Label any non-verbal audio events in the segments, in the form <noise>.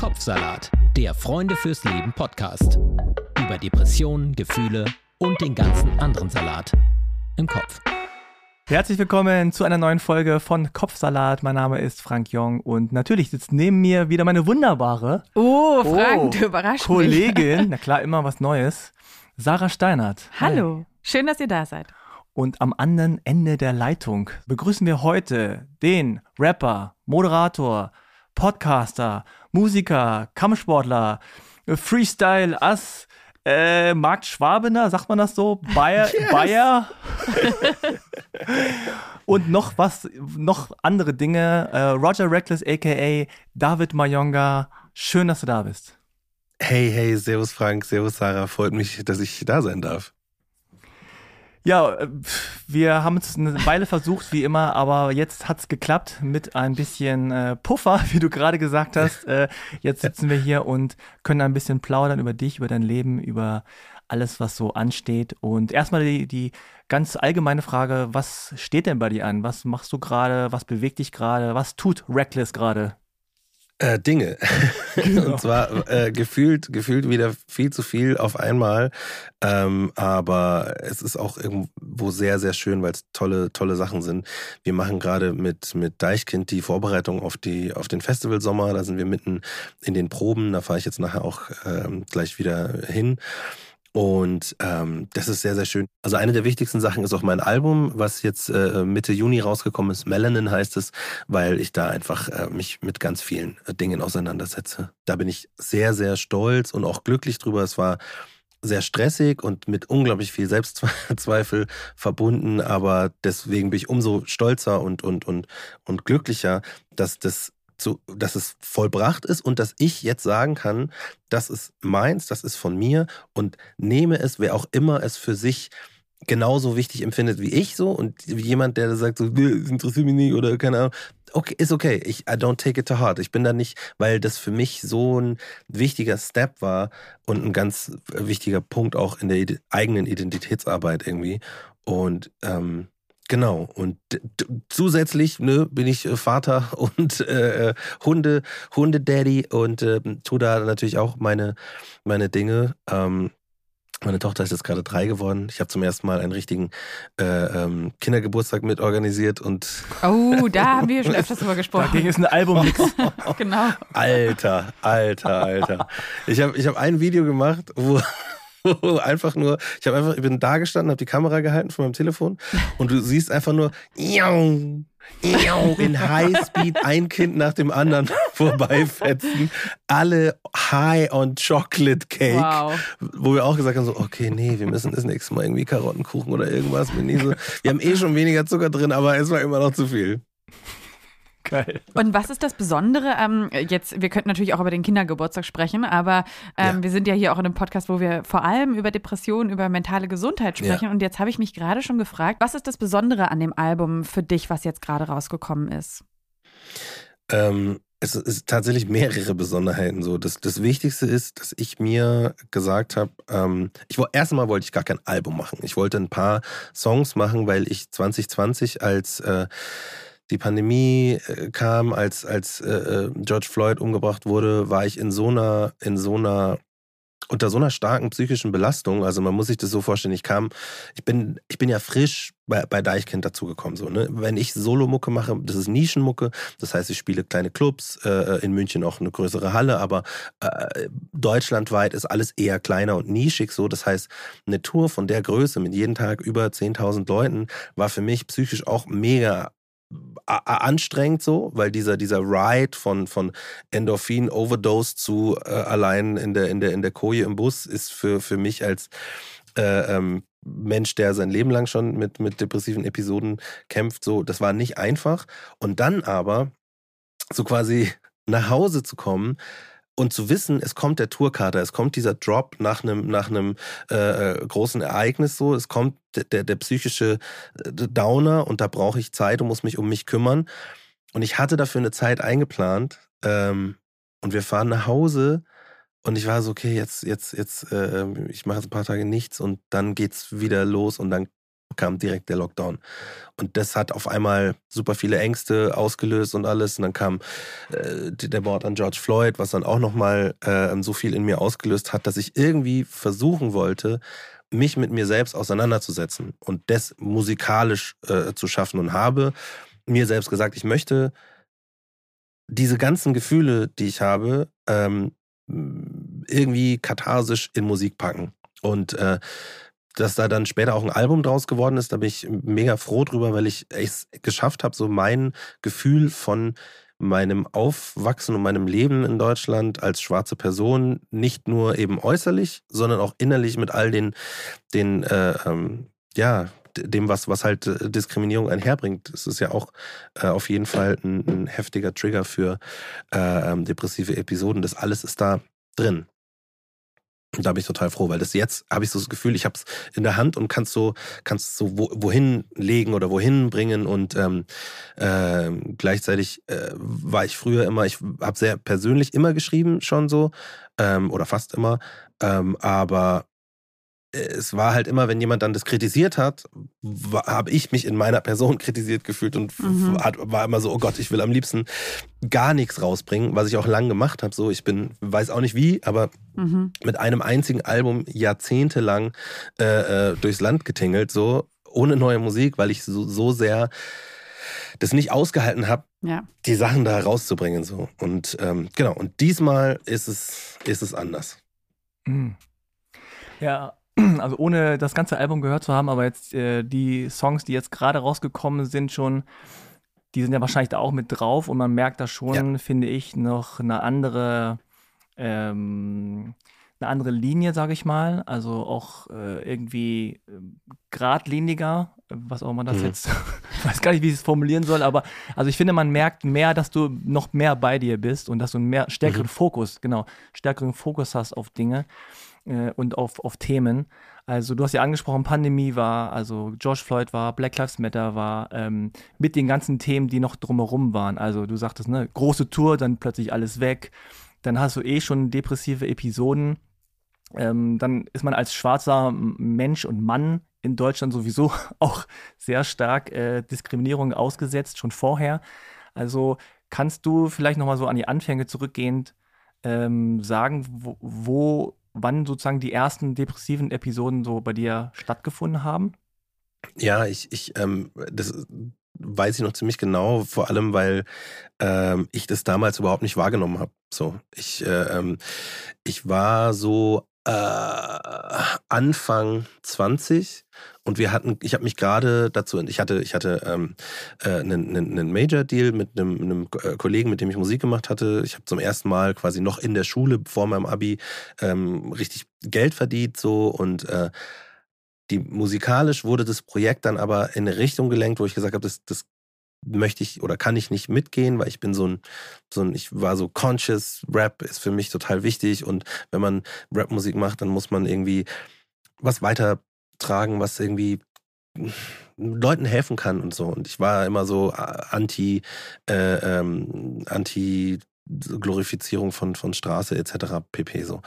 Kopfsalat, der Freunde fürs Leben Podcast. Über Depressionen, Gefühle und den ganzen anderen Salat im Kopf. Herzlich willkommen zu einer neuen Folge von Kopfsalat. Mein Name ist Frank Jong und natürlich sitzt neben mir wieder meine wunderbare Oh, Frank, oh, du überraschst Kollegin, mich. <laughs> na klar, immer was Neues, Sarah Steinert. Hallo, Hi. schön, dass ihr da seid. Und am anderen Ende der Leitung begrüßen wir heute den Rapper, Moderator, Podcaster, Musiker, Kampfsportler, Freestyle, Ass, äh, Markt Schwabener, sagt man das so? Bayer, <laughs> yes. Bayer. und noch was, noch andere Dinge. Äh, Roger Reckless, aka David Mayonga. Schön, dass du da bist. Hey, hey, Servus Frank, Servus Sarah. Freut mich, dass ich da sein darf. Ja, äh, wir haben es eine Weile versucht, wie immer, aber jetzt hat es geklappt mit ein bisschen äh, Puffer, <laughs> wie du gerade gesagt hast. <laughs> Äh, jetzt sitzen wir hier und können ein bisschen plaudern über dich, über dein Leben, über alles, was so ansteht. Und erstmal die, die ganz allgemeine Frage, was steht denn bei dir an? Was machst du gerade? Was bewegt dich gerade? Was tut Reckless gerade? Äh, Dinge. <laughs> <laughs> Genau. Und zwar äh, gefühlt, gefühlt wieder viel zu viel auf einmal. Ähm, aber es ist auch irgendwo sehr, sehr schön, weil es tolle, tolle Sachen sind. Wir machen gerade mit, mit Deichkind die Vorbereitung auf, die, auf den Festivalsommer. Da sind wir mitten in den Proben. Da fahre ich jetzt nachher auch ähm, gleich wieder hin. Und ähm, das ist sehr, sehr schön. Also eine der wichtigsten Sachen ist auch mein Album, was jetzt äh, Mitte Juni rausgekommen ist. Melanin heißt es, weil ich da einfach äh, mich mit ganz vielen äh, Dingen auseinandersetze. Da bin ich sehr, sehr stolz und auch glücklich drüber. Es war sehr stressig und mit unglaublich viel Selbstzweifel <laughs> verbunden, aber deswegen bin ich umso stolzer und, und, und, und glücklicher, dass das zu, dass es vollbracht ist und dass ich jetzt sagen kann, das ist meins, das ist von mir und nehme es, wer auch immer es für sich genauso wichtig empfindet wie ich so und jemand, der sagt so, interessiert mich nicht oder keine Ahnung, okay, ist okay. Ich I don't take it to heart. Ich bin da nicht, weil das für mich so ein wichtiger Step war und ein ganz wichtiger Punkt auch in der eigenen Identitätsarbeit irgendwie. Und ähm, Genau. Und zusätzlich ne, bin ich äh, Vater <laughs> und äh, äh, Hunde, Hundedaddy und äh, tue da natürlich auch meine, meine Dinge. Ähm, meine Tochter ist jetzt gerade drei geworden. Ich habe zum ersten Mal einen richtigen äh, ähm, Kindergeburtstag mit organisiert und. Oh, <laughs> da haben wir schon öfters drüber gesprochen. Dagegen ist ein Album nix. <laughs> genau. Alter, alter, alter. Ich habe ich hab ein Video gemacht, wo <laughs> einfach nur, ich habe einfach, ich bin da gestanden, habe die Kamera gehalten von meinem Telefon und du siehst einfach nur in Highspeed ein Kind nach dem anderen <laughs> vorbeifetzen. Alle high on Chocolate Cake. Wow. Wo wir auch gesagt haben, so, okay, nee, wir müssen das nächste Mal irgendwie Karottenkuchen oder irgendwas. Wir haben eh schon weniger Zucker drin, aber es war immer noch zu viel. <laughs> Geil. Und was ist das Besondere? Ähm, jetzt, wir könnten natürlich auch über den Kindergeburtstag sprechen, aber ähm, ja. wir sind ja hier auch in einem Podcast, wo wir vor allem über Depressionen, über mentale Gesundheit sprechen. Ja. Und jetzt habe ich mich gerade schon gefragt, was ist das Besondere an dem Album für dich, was jetzt gerade rausgekommen ist? Ähm, es ist tatsächlich mehrere Besonderheiten so. Das, das Wichtigste ist, dass ich mir gesagt habe, ähm, ich erst einmal wollte ich gar kein Album machen. Ich wollte ein paar Songs machen, weil ich 2020 als äh, die Pandemie äh, kam, als, als äh, äh, George Floyd umgebracht wurde, war ich in so einer, in so einer unter so einer starken psychischen Belastung, also man muss sich das so vorstellen, ich kam, ich bin, ich bin ja frisch bei, bei Deichkind dazugekommen. So, ne? Wenn ich Solomucke mache, das ist Nischenmucke, das heißt, ich spiele kleine Clubs, äh, in München auch eine größere Halle, aber äh, deutschlandweit ist alles eher kleiner und nischig so. Das heißt, eine Tour von der Größe mit jeden Tag über 10.000 Leuten war für mich psychisch auch mega anstrengend so, weil dieser, dieser Ride von, von Endorphin-Overdose zu äh, allein in der, in, der, in der Koje im Bus ist für, für mich als äh, ähm, Mensch, der sein Leben lang schon mit, mit depressiven Episoden kämpft, so, das war nicht einfach. Und dann aber so quasi nach Hause zu kommen, und zu wissen, es kommt der Tourkater, es kommt dieser Drop nach einem, nach einem äh, äh großen Ereignis so, es kommt der, der, psychische äh, Downer und da brauche ich Zeit und muss mich um mich kümmern. Und ich hatte dafür eine Zeit eingeplant ähm, und wir fahren nach Hause und ich war so, okay, jetzt, jetzt, jetzt, äh, ich mache ein paar Tage nichts und dann geht's wieder los und dann kam direkt der Lockdown. Und das hat auf einmal super viele Ängste ausgelöst und alles. Und dann kam äh, der Mord an George Floyd, was dann auch nochmal äh, so viel in mir ausgelöst hat, dass ich irgendwie versuchen wollte, mich mit mir selbst auseinanderzusetzen und das musikalisch äh, zu schaffen und habe mir selbst gesagt, ich möchte diese ganzen Gefühle, die ich habe, ähm, irgendwie katharsisch in Musik packen. Und äh, dass da dann später auch ein Album draus geworden ist, da bin ich mega froh drüber, weil ich es geschafft habe, so mein Gefühl von meinem Aufwachsen und meinem Leben in Deutschland als schwarze Person nicht nur eben äußerlich, sondern auch innerlich mit all den, den äh, ähm, ja, dem, was, was halt äh, Diskriminierung einherbringt. Es ist ja auch äh, auf jeden Fall ein, ein heftiger Trigger für äh, ähm, depressive Episoden. Das alles ist da drin. Da bin ich total froh, weil das jetzt habe ich so das Gefühl, ich habe es in der Hand und kannst so kannst so wo, wohin legen oder wohin bringen. Und ähm, äh, gleichzeitig äh, war ich früher immer, ich habe sehr persönlich immer geschrieben schon so ähm, oder fast immer, ähm, aber es war halt immer, wenn jemand dann das kritisiert hat, habe ich mich in meiner Person <laughs> kritisiert gefühlt und mhm. war immer so, oh Gott, ich will am liebsten gar nichts rausbringen, was ich auch lang gemacht habe. So, ich bin, weiß auch nicht wie, aber mhm. mit einem einzigen Album jahrzehntelang äh, äh, durchs Land getingelt, so ohne neue Musik, weil ich so, so sehr das nicht ausgehalten habe, ja. die Sachen da rauszubringen. So. Und ähm, genau, und diesmal ist es, ist es anders. Mhm. Ja, <clears throat> also ohne das ganze Album gehört zu haben, aber jetzt äh, die Songs, die jetzt gerade rausgekommen sind, schon, die sind ja wahrscheinlich da auch mit drauf und man merkt da schon, ja. finde ich, noch eine andere, ähm, eine andere Linie, sage ich mal. Also auch äh, irgendwie äh, geradliniger, was auch immer das mhm. jetzt, <laughs> ich weiß gar nicht, wie ich es formulieren soll, aber also ich finde, man merkt mehr, dass du noch mehr bei dir bist und dass du einen mehr stärkeren mhm. Fokus, genau, stärkeren Fokus hast auf Dinge äh, und auf, auf Themen. Also du hast ja angesprochen, Pandemie war, also George Floyd war, Black Lives Matter war, ähm, mit den ganzen Themen, die noch drumherum waren. Also du sagtest, ne, große Tour, dann plötzlich alles weg. Dann hast du eh schon depressive Episoden. Ähm, dann ist man als schwarzer Mensch und Mann in Deutschland sowieso <laughs> auch sehr stark äh, Diskriminierung ausgesetzt, schon vorher. Also kannst du vielleicht nochmal so an die Anfänge zurückgehend ähm, sagen, wo, wo wann sozusagen die ersten depressiven Episoden so bei dir stattgefunden haben? Ja, ich, ich, ähm, das weiß ich noch ziemlich genau, vor allem weil ähm, ich das damals überhaupt nicht wahrgenommen habe. So, ich, äh, ähm, ich war so äh, Anfang 20 und wir hatten, ich habe mich gerade dazu, ich hatte, ich hatte ähm, äh, einen, einen Major-Deal mit einem, einem, äh, Kollegen, mit dem ich Musik gemacht hatte. Ich habe zum ersten Mal quasi noch in der Schule vor meinem Abi ähm, richtig Geld verdient so und äh, die musikalisch wurde das Projekt dann aber in eine Richtung gelenkt, wo ich gesagt habe, das, das möchte ich oder kann ich nicht mitgehen, weil ich bin so ein, so ein, ich war so conscious, Rap ist für mich total wichtig und wenn man Rapmusik macht, dann muss man irgendwie was weitertragen, was irgendwie Leuten helfen kann und so. Und ich war immer so äh, anti, äh, ähm, anti Glorifizierung von, von Straße etc. pp. so.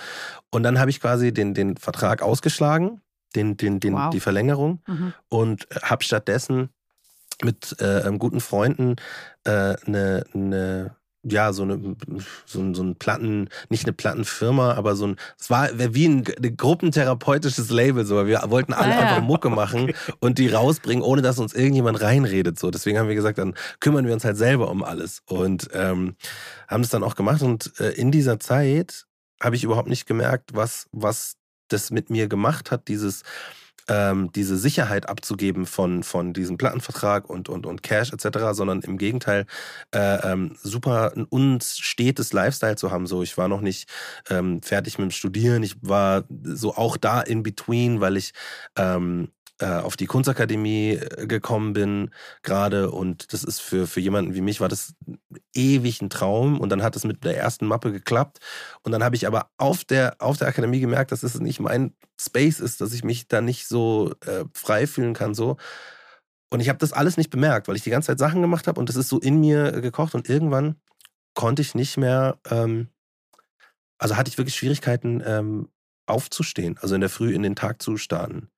Und dann habe ich quasi den, den Vertrag ausgeschlagen, den, den, den, wow. die Verlängerung mhm. und habe stattdessen mit äh, guten Freunden eine äh, ne, ne, ja, so eine, so, so ein Platten, nicht eine Plattenfirma, aber so ein, es war wie ein, ein gruppentherapeutisches Label, so, wir wollten alle ah, einfach Mucke machen okay. und die rausbringen, ohne dass uns irgendjemand reinredet, so. Deswegen haben wir gesagt, dann kümmern wir uns halt selber um alles und ähm, haben es dann auch gemacht und äh, in dieser Zeit habe ich überhaupt nicht gemerkt, was, was das mit mir gemacht hat, dieses, ähm, diese Sicherheit abzugeben von, von diesem Plattenvertrag und, und, und Cash etc., sondern im Gegenteil äh, ähm, super ein unstetes Lifestyle zu haben. So, ich war noch nicht ähm, fertig mit dem Studieren, ich war so auch da in between, weil ich ähm, äh, auf die Kunstakademie äh, gekommen bin gerade. Und das ist für, für jemanden wie mich war das ewig ein Traum. Und dann hat es mit der ersten Mappe geklappt. Und dann habe ich aber auf der, auf der Akademie gemerkt, dass es nicht mein Space ist, dass ich mich da nicht so äh, frei fühlen kann so. Und ich habe das alles nicht bemerkt, weil ich die ganze Zeit Sachen gemacht habe. Und das ist so in mir gekocht. Und irgendwann konnte ich nicht mehr, ähm, also hatte ich wirklich Schwierigkeiten ähm, aufzustehen, also in der Früh in den Tag zu starten.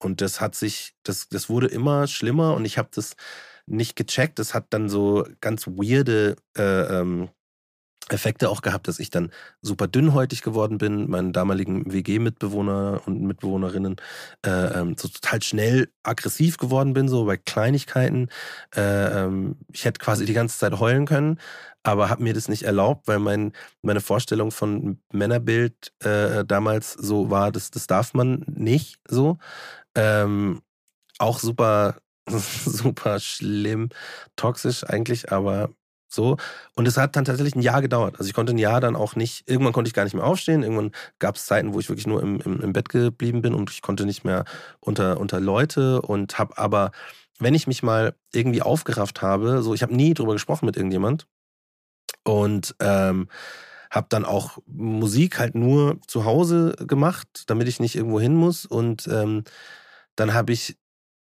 Und das hat sich, das, das wurde immer schlimmer und ich habe das nicht gecheckt. Das hat dann so ganz weirde äh, ähm, Effekte auch gehabt, dass ich dann super dünnhäutig geworden bin, meinen damaligen WG-Mitbewohner und Mitbewohnerinnen äh, ähm, so total schnell aggressiv geworden bin, so bei Kleinigkeiten. Äh, ähm, ich hätte quasi die ganze Zeit heulen können, aber habe mir das nicht erlaubt, weil mein, meine Vorstellung von Männerbild äh, damals so war, dass das darf man nicht so. Ähm, auch super, <laughs> super schlimm, toxisch eigentlich, aber so. Und es hat dann tatsächlich ein Jahr gedauert. Also ich konnte ein Jahr dann auch nicht, irgendwann konnte ich gar nicht mehr aufstehen. Irgendwann gab es Zeiten, wo ich wirklich nur im, im, im, Bett geblieben bin und ich konnte nicht mehr unter, unter Leute und habe aber, wenn ich mich mal irgendwie aufgerafft habe, so ich habe nie drüber gesprochen mit irgendjemand und ähm, habe dann auch Musik halt nur zu Hause gemacht, damit ich nicht irgendwo hin muss und ähm, dann habe ich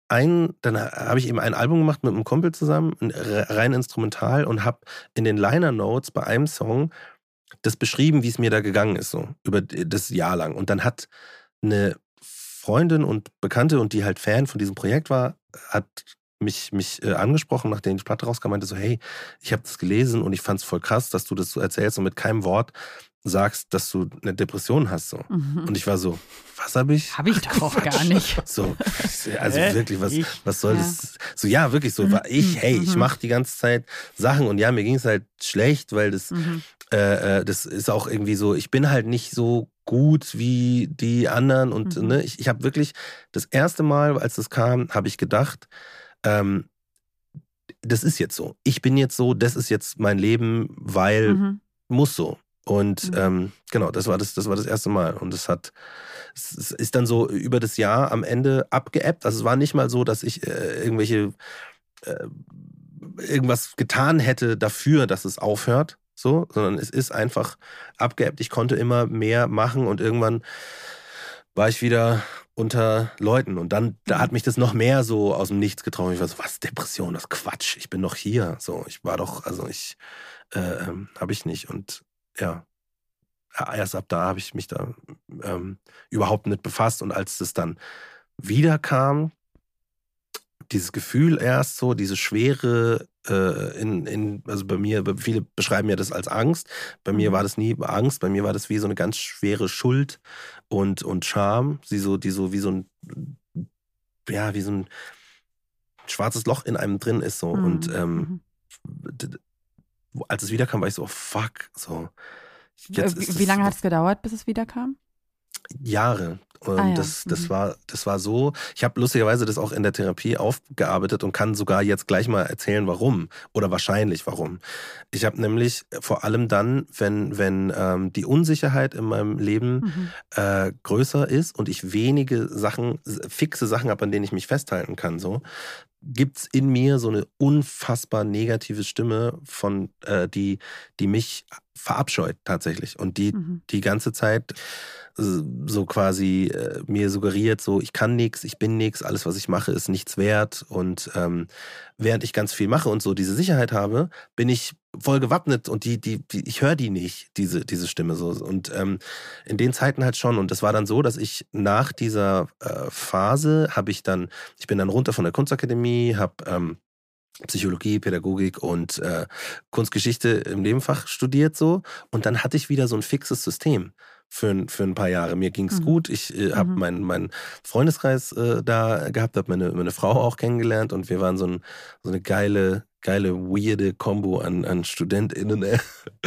ein, dann habe ich eben ein Album gemacht mit einem Kumpel zusammen, rein instrumental und habe in den Liner Notes bei einem Song das beschrieben, wie es mir da gegangen ist, so über das Jahr lang. Und dann hat eine Freundin und Bekannte und die halt Fan von diesem Projekt war, hat mich, mich äh, angesprochen, nachdem die Platte rauskam, meinte so, hey, ich habe das gelesen und ich fand es voll krass, dass du das so erzählst und mit keinem Wort sagst, dass du eine Depression hast. So. Mhm. Und ich war so, was habe ich? Habe ich doch auch gar nicht. <laughs> So, also äh, wirklich, was, was soll ja. das? So, ja, wirklich so, war ich, hey, ich mhm. mache die ganze Zeit Sachen und ja, mir ging es halt schlecht, weil das, mhm. äh, äh, das ist auch irgendwie so, ich bin halt nicht so gut wie die anderen und mhm. ne, ich, ich habe wirklich das erste Mal, als das kam, habe ich gedacht, ähm, das ist jetzt so. Ich bin jetzt so, das ist jetzt mein Leben, weil mhm. muss so. Und mhm. ähm, genau, das war das, das war das erste Mal. Und es hat, es ist dann so über das Jahr am Ende abgeebbt. Also es war nicht mal so, dass ich äh, irgendwelche äh, irgendwas getan hätte dafür, dass es aufhört, so, sondern es ist einfach abgeebbt. Ich konnte immer mehr machen und irgendwann war ich wieder unter Leuten und dann da hat mich das noch mehr so aus dem Nichts getroffen. Ich war so, was Depression, das Quatsch. Ich bin doch hier. So, ich war doch, also ich äh, ähm, habe ich nicht und ja, erst ab da habe ich mich da ähm, überhaupt nicht befasst. Und als das dann wieder kam, dieses Gefühl erst so, diese Schwere äh, in, in, also bei mir, viele beschreiben ja das als Angst. Bei mir mhm. war das nie Angst, bei mir war das wie so eine ganz schwere Schuld und, und Scham, die so, die so wie so ein, ja, wie so ein schwarzes Loch in einem drin ist. So. Mhm. Und ähm, mhm als es wiederkam, war ich so, oh, fuck, so. Wie, wie lange hat es gedauert, bis es wiederkam? Jahre. Und ah, ja. das, das, mhm. war, das war so. Ich habe lustigerweise das auch in der Therapie aufgearbeitet und kann sogar jetzt gleich mal erzählen, warum. Oder wahrscheinlich warum. Ich habe nämlich vor allem dann, wenn, wenn ähm, die Unsicherheit in meinem Leben mhm. äh, größer ist und ich wenige Sachen, fixe Sachen habe, an denen ich mich festhalten kann, so, gibt es in mir so eine unfassbar negative Stimme von, äh, die, die mich verabscheut tatsächlich und die mhm. die ganze Zeit so quasi äh, mir suggeriert, so ich kann nichts, ich bin nichts, alles was ich mache ist nichts wert und ähm, während ich ganz viel mache und so diese Sicherheit habe, bin ich voll gewappnet und die die, die ich höre die nicht diese diese Stimme so und ähm, in den Zeiten halt schon und das war dann so, dass ich nach dieser äh, Phase habe ich dann ich bin dann runter von der Kunstakademie, habe ähm, Psychologie, Pädagogik und äh, Kunstgeschichte im Nebenfach studiert so. Und dann hatte ich wieder so ein fixes System für, für ein paar Jahre. Mir ging's mhm. gut. Ich äh, habe mhm. meinen mein Freundeskreis äh, da gehabt, habe meine, meine Frau auch kennengelernt und wir waren so, ein, so eine geile, geile, weirde Kombo an, an StudentInnen, äh,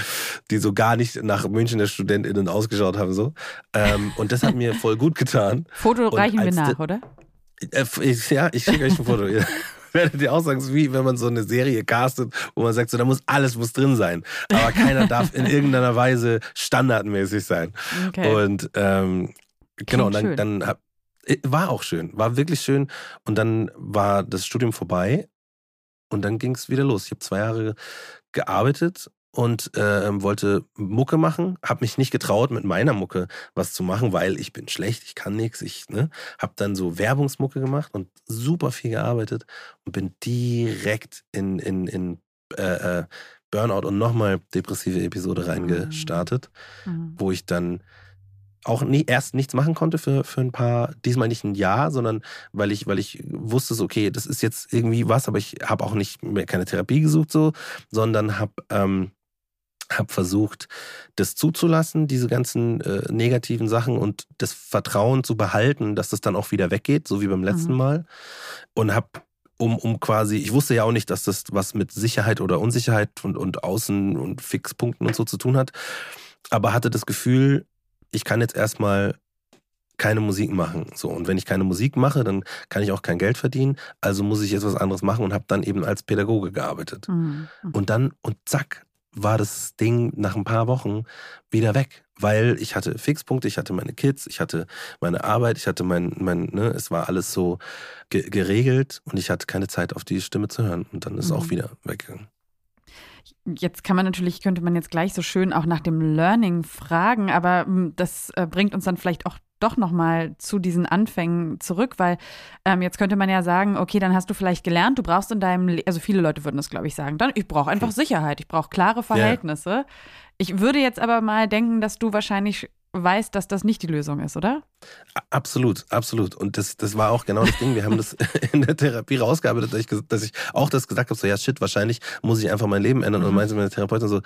<laughs> die so gar nicht nach Münchner StudentInnen ausgeschaut haben. so. Ähm, und das hat mir <laughs> voll gut getan. Foto reichen wir nach, oder? Äh, ja, ich schicke euch ein Foto. <laughs> werdet ihr auch sagen, es ist wie wenn man so eine Serie castet, wo man sagt, so da muss alles muss drin sein. Aber keiner <laughs> darf in irgendeiner Weise standardmäßig sein. Okay. Und ähm, genau, dann, dann hab, war auch schön, war wirklich schön. Und dann war das Studium vorbei und dann ging es wieder los. Ich habe zwei Jahre gearbeitet und äh, wollte Mucke machen, habe mich nicht getraut, mit meiner Mucke was zu machen, weil ich bin schlecht, ich kann nichts. Ich ne, habe dann so Werbungsmucke gemacht und super viel gearbeitet und bin direkt in, in, in äh, äh Burnout und nochmal depressive Episode reingestartet, mhm. wo ich dann auch nie, erst nichts machen konnte für, für ein paar, diesmal nicht ein Jahr, sondern weil ich, weil ich wusste, so, okay, das ist jetzt irgendwie was, aber ich habe auch nicht mehr keine Therapie gesucht, so, sondern habe ähm, hab versucht, das zuzulassen, diese ganzen äh, negativen Sachen und das Vertrauen zu behalten, dass das dann auch wieder weggeht, so wie beim letzten mhm. Mal. Und habe um, um quasi, ich wusste ja auch nicht, dass das was mit Sicherheit oder Unsicherheit und, und Außen und Fixpunkten und so zu tun hat, aber hatte das Gefühl, ich kann jetzt erstmal keine Musik machen. So, und wenn ich keine Musik mache, dann kann ich auch kein Geld verdienen. Also muss ich jetzt was anderes machen und habe dann eben als Pädagoge gearbeitet. Mhm. Und dann, und zack, war das Ding nach ein paar Wochen wieder weg. Weil ich hatte Fixpunkte, ich hatte meine Kids, ich hatte meine Arbeit, ich hatte mein, mein ne, es war alles so ge geregelt und ich hatte keine Zeit auf die Stimme zu hören. Und dann ist mhm. auch wieder weggegangen. Jetzt kann man natürlich, könnte man jetzt gleich so schön auch nach dem Learning fragen, aber hm, das äh, bringt uns dann vielleicht auch doch nochmal zu diesen Anfängen zurück, weil ähm, jetzt könnte man ja sagen, okay, dann hast du vielleicht gelernt, du brauchst in deinem, Le also viele Leute würden das, glaube ich, sagen, dann, ich brauche einfach Sicherheit, ich brauche klare Verhältnisse. Ja. Ich würde jetzt aber mal denken, dass du wahrscheinlich weißt, dass das nicht die Lösung ist, oder? Absolut, absolut. Und das, das war auch genau das Ding. Wir haben das <laughs> in der Therapie rausgearbeitet, dass ich, dass ich auch das gesagt habe, so ja, shit, wahrscheinlich muss ich einfach mein Leben ändern. Mhm. Und meinte meine Therapeutin so,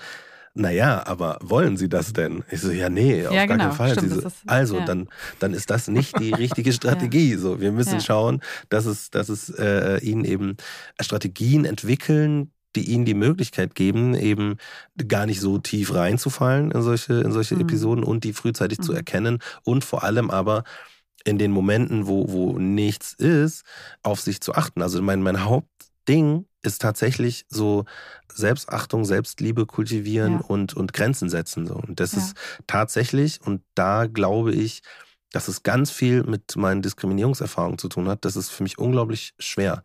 naja, aber wollen Sie das denn? Ich so, ja, nee, auf ja, gar genau. keinen Fall. Stimmt, so, ist, also, ja. dann, dann ist das nicht die <laughs> richtige Strategie. ja. So, wir müssen schauen, dass es, dass es äh, Ihnen eben Strategien entwickeln, die ihnen die Möglichkeit geben, eben gar nicht so tief reinzufallen in solche, in solche mhm. Episoden und die frühzeitig mhm. zu erkennen und vor allem aber in den Momenten, wo, wo nichts ist, auf sich zu achten. Also mein, mein Hauptding ist tatsächlich so Selbstachtung, Selbstliebe kultivieren ja. und, und Grenzen setzen. So. Und das ja. ist tatsächlich, und da glaube ich, dass es ganz viel mit meinen Diskriminierungserfahrungen zu tun hat. Das ist für mich unglaublich schwer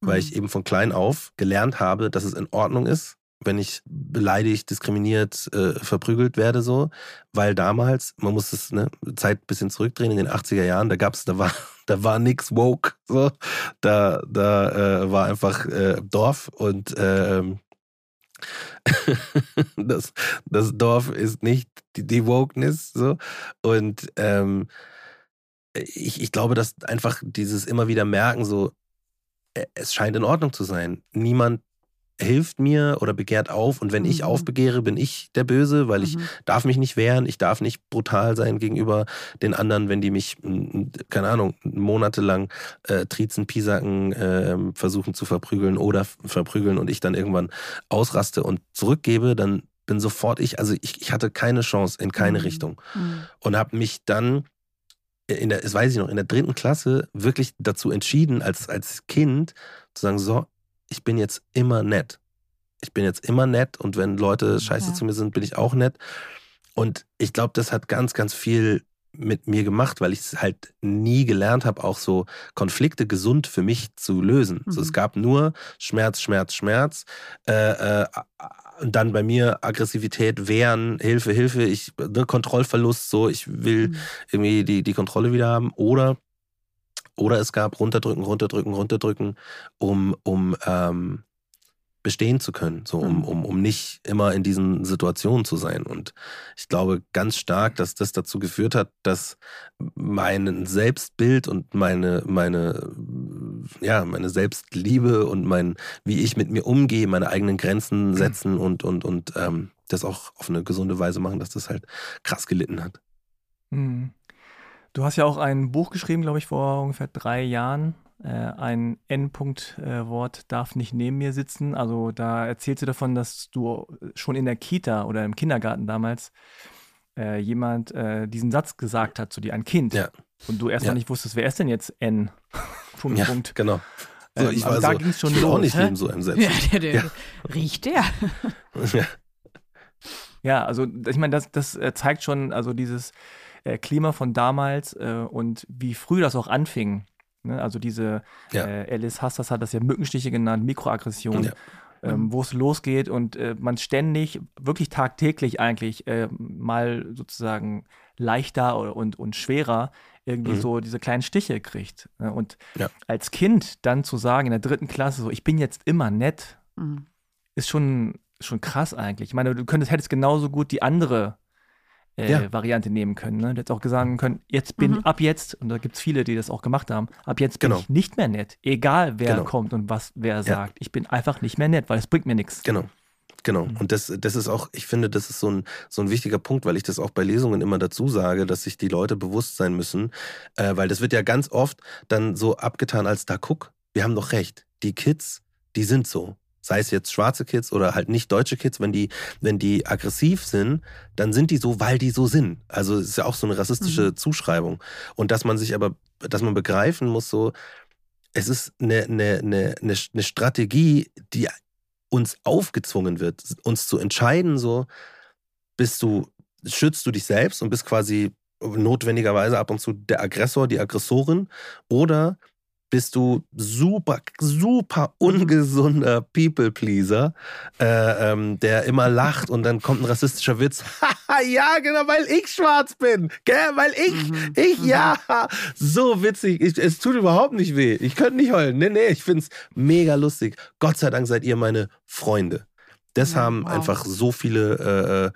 weil ich mhm. eben von klein auf gelernt habe, dass es in Ordnung ist, wenn ich beleidigt, diskriminiert, äh, verprügelt werde, so. Weil damals, man muss es, ne, Zeit ein bisschen zurückdrehen, in den 80er Jahren, da gab's, da war, <laughs> da war nix woke, so. Da, da äh, war einfach äh, Dorf und ähm, <laughs> das, das Dorf ist nicht die, die Wokeness, so. Und ähm, ich, ich glaube, dass einfach dieses immer wieder merken, so, es scheint in Ordnung zu sein. Niemand hilft mir oder begehrt auf und wenn mhm. ich aufbegehre, bin ich der Böse, weil ich mhm. darf mich nicht wehren, ich darf nicht brutal sein gegenüber den anderen, wenn die mich, keine Ahnung, monatelang äh, Trizen, Pisacken äh, versuchen zu verprügeln oder verprügeln und ich dann irgendwann ausraste und zurückgebe, dann bin sofort ich, also ich, ich hatte keine Chance in keine mhm. Richtung mhm. und habe mich dann in der, das weiß ich noch, in der dritten Klasse wirklich dazu entschieden, als, als Kind zu sagen, so, ich bin jetzt immer nett. Ich bin jetzt immer nett und wenn Leute scheiße ja. zu mir sind, bin ich auch nett. Und ich glaube, das hat ganz, ganz viel mit mir gemacht, weil ich es halt nie gelernt habe, auch so Konflikte gesund für mich zu lösen. Mhm. So, es mhm. gab nur Schmerz, Schmerz, Schmerz. Äh, äh, und dann bei mir Aggressivität, Wehren, Hilfe, Hilfe, ich, ne, Kontrollverlust, so, ich will mhm. irgendwie die, die Kontrolle wieder haben. Oder, oder es gab runterdrücken, runterdrücken, runterdrücken, um, um ähm, bestehen zu können, so um, mhm. um, um nicht immer in diesen Situationen zu sein. Und ich glaube ganz stark, dass das dazu geführt hat, dass mein Selbstbild und meine, meine, ja, meine Selbstliebe und mein, wie ich mit mir umgehe, meine eigenen Grenzen mhm. setzen und, und, und ähm, das auch auf eine gesunde Weise machen, dass das halt krass gelitten hat. Mhm. Du hast ja auch ein Buch geschrieben, glaube ich, vor ungefähr drei Jahren, äh, ein N-Punkt-Wort äh, darf nicht neben mir sitzen. Also da erzählst du davon, dass du schon in der Kita oder im Kindergarten damals äh, jemand äh, diesen Satz gesagt hat zu dir, ein Kind. Ja. Und du erstmal ja. nicht wusstest, wer ist denn jetzt N? <laughs> Punkt, ja, Punkt. Genau. So, ich ähm, war da so, ging's schon ich los. auch nicht neben so einem Satz. Ja, der, der, ja. Riecht der. <laughs> ja. ja, also ich meine, das, das äh, zeigt schon, also dieses äh, Klima von damals und wie früh das auch anfing. Ne? Also diese, ja. äh, Alice Hassas hat das ja Mückenstiche genannt, Mikroaggression. Ja. Ähm, mhm. wo es losgeht und äh, man ständig, wirklich tagtäglich eigentlich äh, mal sozusagen leichter und, und schwerer irgendwie mhm. so diese kleinen Stiche kriegt. Ne? Und ja. als Kind dann zu sagen in der dritten Klasse so, ich bin jetzt immer nett, mhm. ist schon, schon krass eigentlich. Ich meine, du könntest, hättest genauso gut die andere äh, ja. Variante nehmen können. Ne? Du hättest auch sagen können, jetzt bin mhm. ab jetzt, und da gibt es viele, die das auch gemacht haben, ab jetzt bin genau. ich nicht mehr nett. Egal wer genau. kommt und was wer sagt. Ich bin einfach nicht mehr nett, weil es bringt mir nichts. Genau. Genau. Mhm. Und das, das ist auch, ich finde, das ist so ein, so ein wichtiger Punkt, weil ich das auch bei Lesungen immer dazu sage, dass sich die Leute bewusst sein müssen. Äh, weil das wird ja ganz oft dann so abgetan als, da guck, wir haben doch recht. Die Kids, die sind so sei es jetzt schwarze Kids oder halt nicht deutsche Kids, wenn die, wenn die aggressiv sind, dann sind die so, weil die so sind. Also es ist ja auch so eine rassistische mhm. Zuschreibung. Und dass man sich aber, dass man begreifen muss, so, es ist eine, eine, eine, eine Strategie, die uns aufgezwungen wird, uns zu entscheiden, so, bist du, schützt du dich selbst und bist quasi notwendigerweise ab und zu der Aggressor, die Aggressorin, oder bist du super, super ungesunder People-Pleaser, äh, ähm, der immer lacht und dann kommt ein rassistischer Witz. <laughs> ja, genau, weil ich schwarz bin. Gell? Weil ich, mhm. ich, mhm. ja. So witzig. Ich, es tut überhaupt nicht weh. Ich könnte nicht heulen. Nee, nee, ich find's mega lustig. Gott sei Dank seid ihr meine Freunde. Das ja, haben wow. einfach so viele äh, äh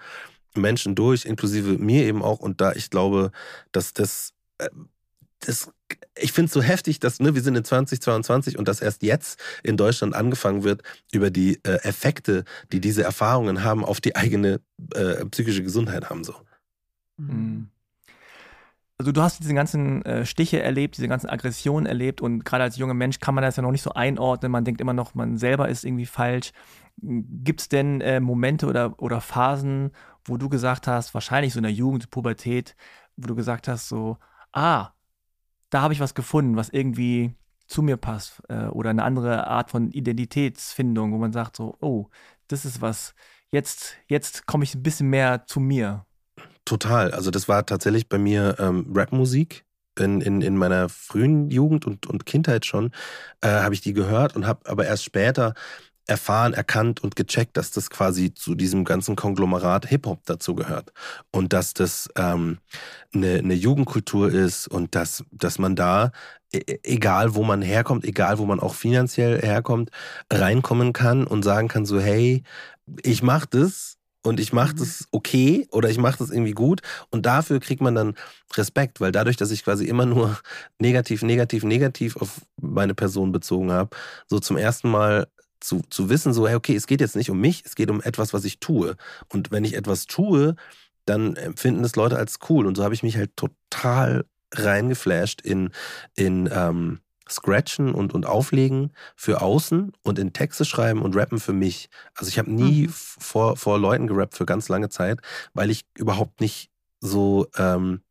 Menschen durch, inklusive mir eben auch. Und da ich glaube, dass das äh, das, ich finde es so heftig, dass ne, wir sind in 2022 und dass erst jetzt in Deutschland angefangen wird, über die äh, Effekte, die diese Erfahrungen haben, auf die eigene äh, psychische Gesundheit haben. So. Mhm. Also du hast diese ganzen äh, Stiche erlebt, diese ganzen Aggressionen erlebt und gerade als junger Mensch kann man das ja noch nicht so einordnen. Man denkt immer noch, man selber ist irgendwie falsch. Gibt es denn äh, Momente oder, oder Phasen, wo du gesagt hast, wahrscheinlich so in der Jugend, Pubertät, wo du gesagt hast, so, ah, da habe ich was gefunden, was irgendwie zu mir passt äh, oder eine andere Art von Identitätsfindung, wo man sagt so, oh, das ist was, jetzt, jetzt komme ich ein bisschen mehr zu mir. Total. Also das war tatsächlich bei mir ähm, Rapmusik. In, in, in meiner frühen Jugend und, und Kindheit schon äh, habe ich die gehört und habe aber erst später erfahren, erkannt und gecheckt, dass das quasi zu diesem ganzen Konglomerat Hip-Hop dazu gehört. Und dass das ähm, eine, eine Jugendkultur ist und dass, dass man da, e, e, egal wo man herkommt, egal wo man auch finanziell herkommt, reinkommen kann und sagen kann so, hey, ich mach das und ich mache mhm. das okay oder ich mache das irgendwie gut und dafür kriegt man dann Respekt, weil dadurch, dass ich quasi immer nur <laughs> negativ, negativ, negativ auf meine Person bezogen habe, so zum ersten Mal zu, zu wissen, so, hey, okay, es geht jetzt nicht um mich, es geht um etwas, was ich tue. Und wenn ich etwas tue, dann empfinden das Leute als cool. Und so habe ich mich halt total reingeflasht in, in ähm, Scratchen und, und Auflegen für außen und in Texte schreiben und rappen für mich. Also ich habe nie mhm. vor, vor Leuten gerappt für ganz lange Zeit, weil ich überhaupt nicht so, ähm,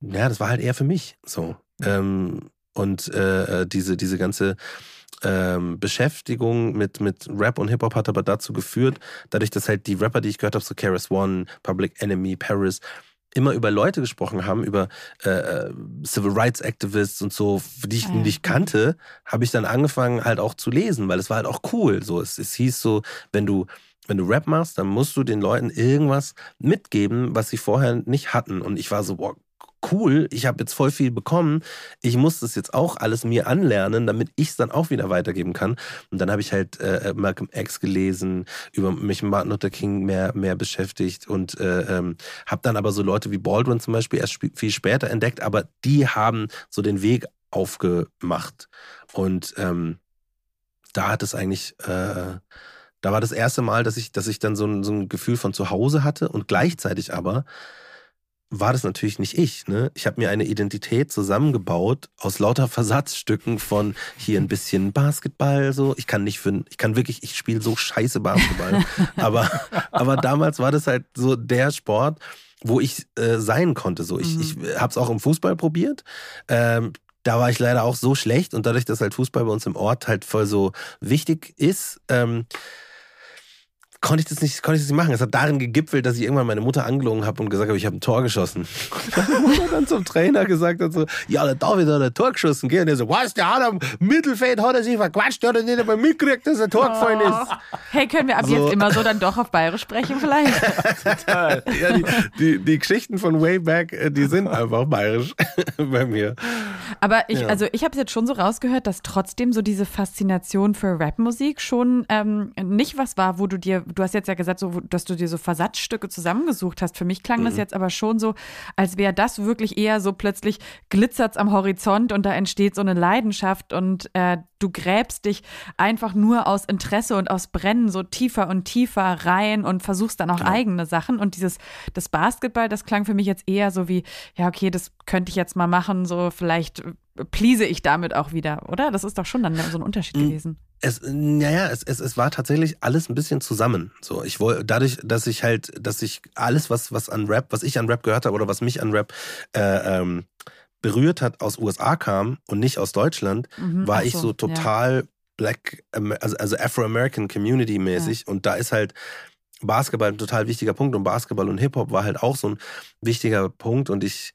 ja, das war halt eher für mich so. Ähm, und äh, äh diese, diese ganze ähm, Beschäftigung mit, mit Rap und Hip-Hop hat aber dazu geführt, dadurch, dass halt die Rapper, die ich gehört habe, so Keras One, Public Enemy, Paris, immer über Leute gesprochen haben, über äh, äh Civil Rights Activists und so, die ich ah, nicht kannte, habe ich dann angefangen halt auch zu lesen, weil es war halt auch cool. So, es, es hieß so, wenn du wenn du Rap machst, dann musst du den Leuten irgendwas mitgeben, was sie vorher nicht hatten. Und ich war so, boah, cool, ich habe jetzt voll viel bekommen, ich muss das jetzt auch alles mir anlernen, damit ich es dann auch wieder weitergeben kann. Und dann habe ich halt äh, Malcolm X gelesen, über mich Martin Luther King mehr, mehr beschäftigt und äh, ähm, habe dann aber so Leute wie Baldwin zum Beispiel erst viel später entdeckt, aber die haben so den Weg aufgemacht. Und ähm, da hat es eigentlich... Äh, da war das erste Mal, dass ich, dass ich dann so ein, so ein Gefühl von zu Hause hatte und gleichzeitig aber war das natürlich nicht ich. Ne? Ich habe mir eine Identität zusammengebaut aus lauter Versatzstücken von hier ein bisschen Basketball, so. Ich kann nicht für, ich kann wirklich, ich spiele so scheiße Basketball. <laughs> aber, aber damals war das halt so der Sport, wo ich äh, sein konnte. So, ich, mhm. ich habe es auch im Fußball probiert. Ähm, da war ich leider auch so schlecht und dadurch, dass halt Fußball bei uns im Ort halt voll so wichtig ist, ähm, konnte ich das nicht, konnte ich das nicht machen. Es hat darin gegipfelt, dass ich irgendwann meine Mutter angelogen habe und gesagt habe, ich habe ein Tor geschossen. <laughs> Und meine Mutter dann zum Trainer gesagt hat so, ja, der David hat ein Tor geschossen, gell? Und er so, was, der hat am Mittelfeld, hat er sich verquatscht, der hat er nicht einmal mitgekriegt, dass er Tor gefallen ist. Oh. Hey, können wir ab so. jetzt immer so dann doch auf Bayerisch sprechen vielleicht? <laughs> Total. Ja, die, die, die, Geschichten von way back, äh, die sind einfach bayerisch <laughs> bei mir. Aber ich, ja. also ich habe es jetzt schon so rausgehört, dass trotzdem so diese Faszination für Rapmusik schon ähm, nicht was war, wo du dir du hast jetzt ja gesagt, so, dass du dir so Versatzstücke zusammengesucht hast. Für mich klang mhm. das jetzt aber schon so, als wäre das wirklich eher so plötzlich glitzert's am Horizont und da entsteht so eine Leidenschaft und äh, du gräbst dich einfach nur aus Interesse und aus Brennen so tiefer und tiefer rein und versuchst dann auch genau. eigene Sachen. Und dieses, das Basketball, das klang für mich jetzt eher so wie, ja, okay, das könnte ich jetzt mal machen, so vielleicht please ich damit auch wieder, oder? Das ist doch schon dann so ein Unterschied mhm. gewesen. Es, naja, es, es, es war tatsächlich alles ein bisschen zusammen. So, ich wollte, dadurch, dass ich halt, dass ich alles, was, was an Rap, was ich an Rap gehört habe oder was mich an Rap äh, ähm, berührt hat, aus USA kam und nicht aus Deutschland, mhm, war so, ich so total ja. Black, also, also Afro-American Community mäßig. Ja. Und da ist halt Basketball ein total wichtiger Punkt und Basketball und Hip-Hop war halt auch so ein wichtiger Punkt und ich,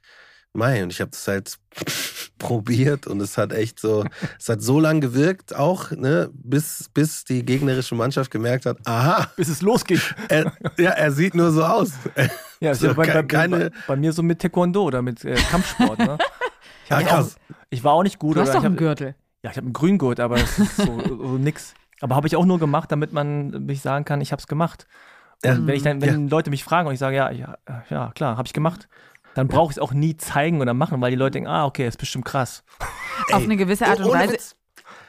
mei, und ich habe das halt <laughs> probiert und es hat echt so, es hat so lang gewirkt auch, ne, bis, bis die gegnerische Mannschaft gemerkt hat, aha. Bis es losgeht. Er, ja, er sieht nur so aus. Ja, so, ja bei, bei, keine, bei, bei, mir so mit Taekwondo oder mit äh, Kampfsport, ne? <laughs> Ich, auch, ich, war auch nicht gut. Du hast doch einen Gürtel. Ja, ich habe einen Grüngurt, aber das ist so, so nix. Aber habe ich auch nur gemacht, damit man mich sagen kann, ich habe es gemacht. Und ja. wenn ich dann, wenn ja. Leute mich fragen und ich sage, ja, ja, ja klar, habe ich gemacht, dann brauche ich es auch nie zeigen oder machen, weil die Leute denken, ah, okay, ist bestimmt krass. Auf eine gewisse Art und Weise. Ist,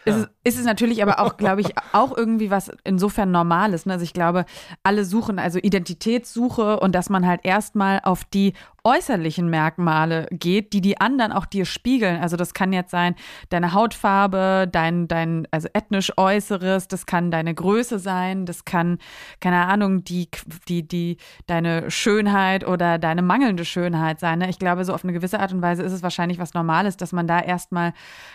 es, ist es natürlich aber auch, glaube ich, auch irgendwie was insofern Normales. Ne? Also ich glaube, alle suchen, also Identitätssuche und dass man halt erstmal auf die äußerlichen Merkmale geht, die die anderen auch dir spiegeln. Also das kann jetzt sein deine Hautfarbe, dein, dein also ethnisch Äußeres, das kann deine Größe sein, das kann, keine Ahnung, die, die, die, deine Schönheit oder deine mangelnde Schönheit sein. Ne? Ich glaube, so auf eine gewisse Art und Weise ist es wahrscheinlich was Normales, dass man da erstmal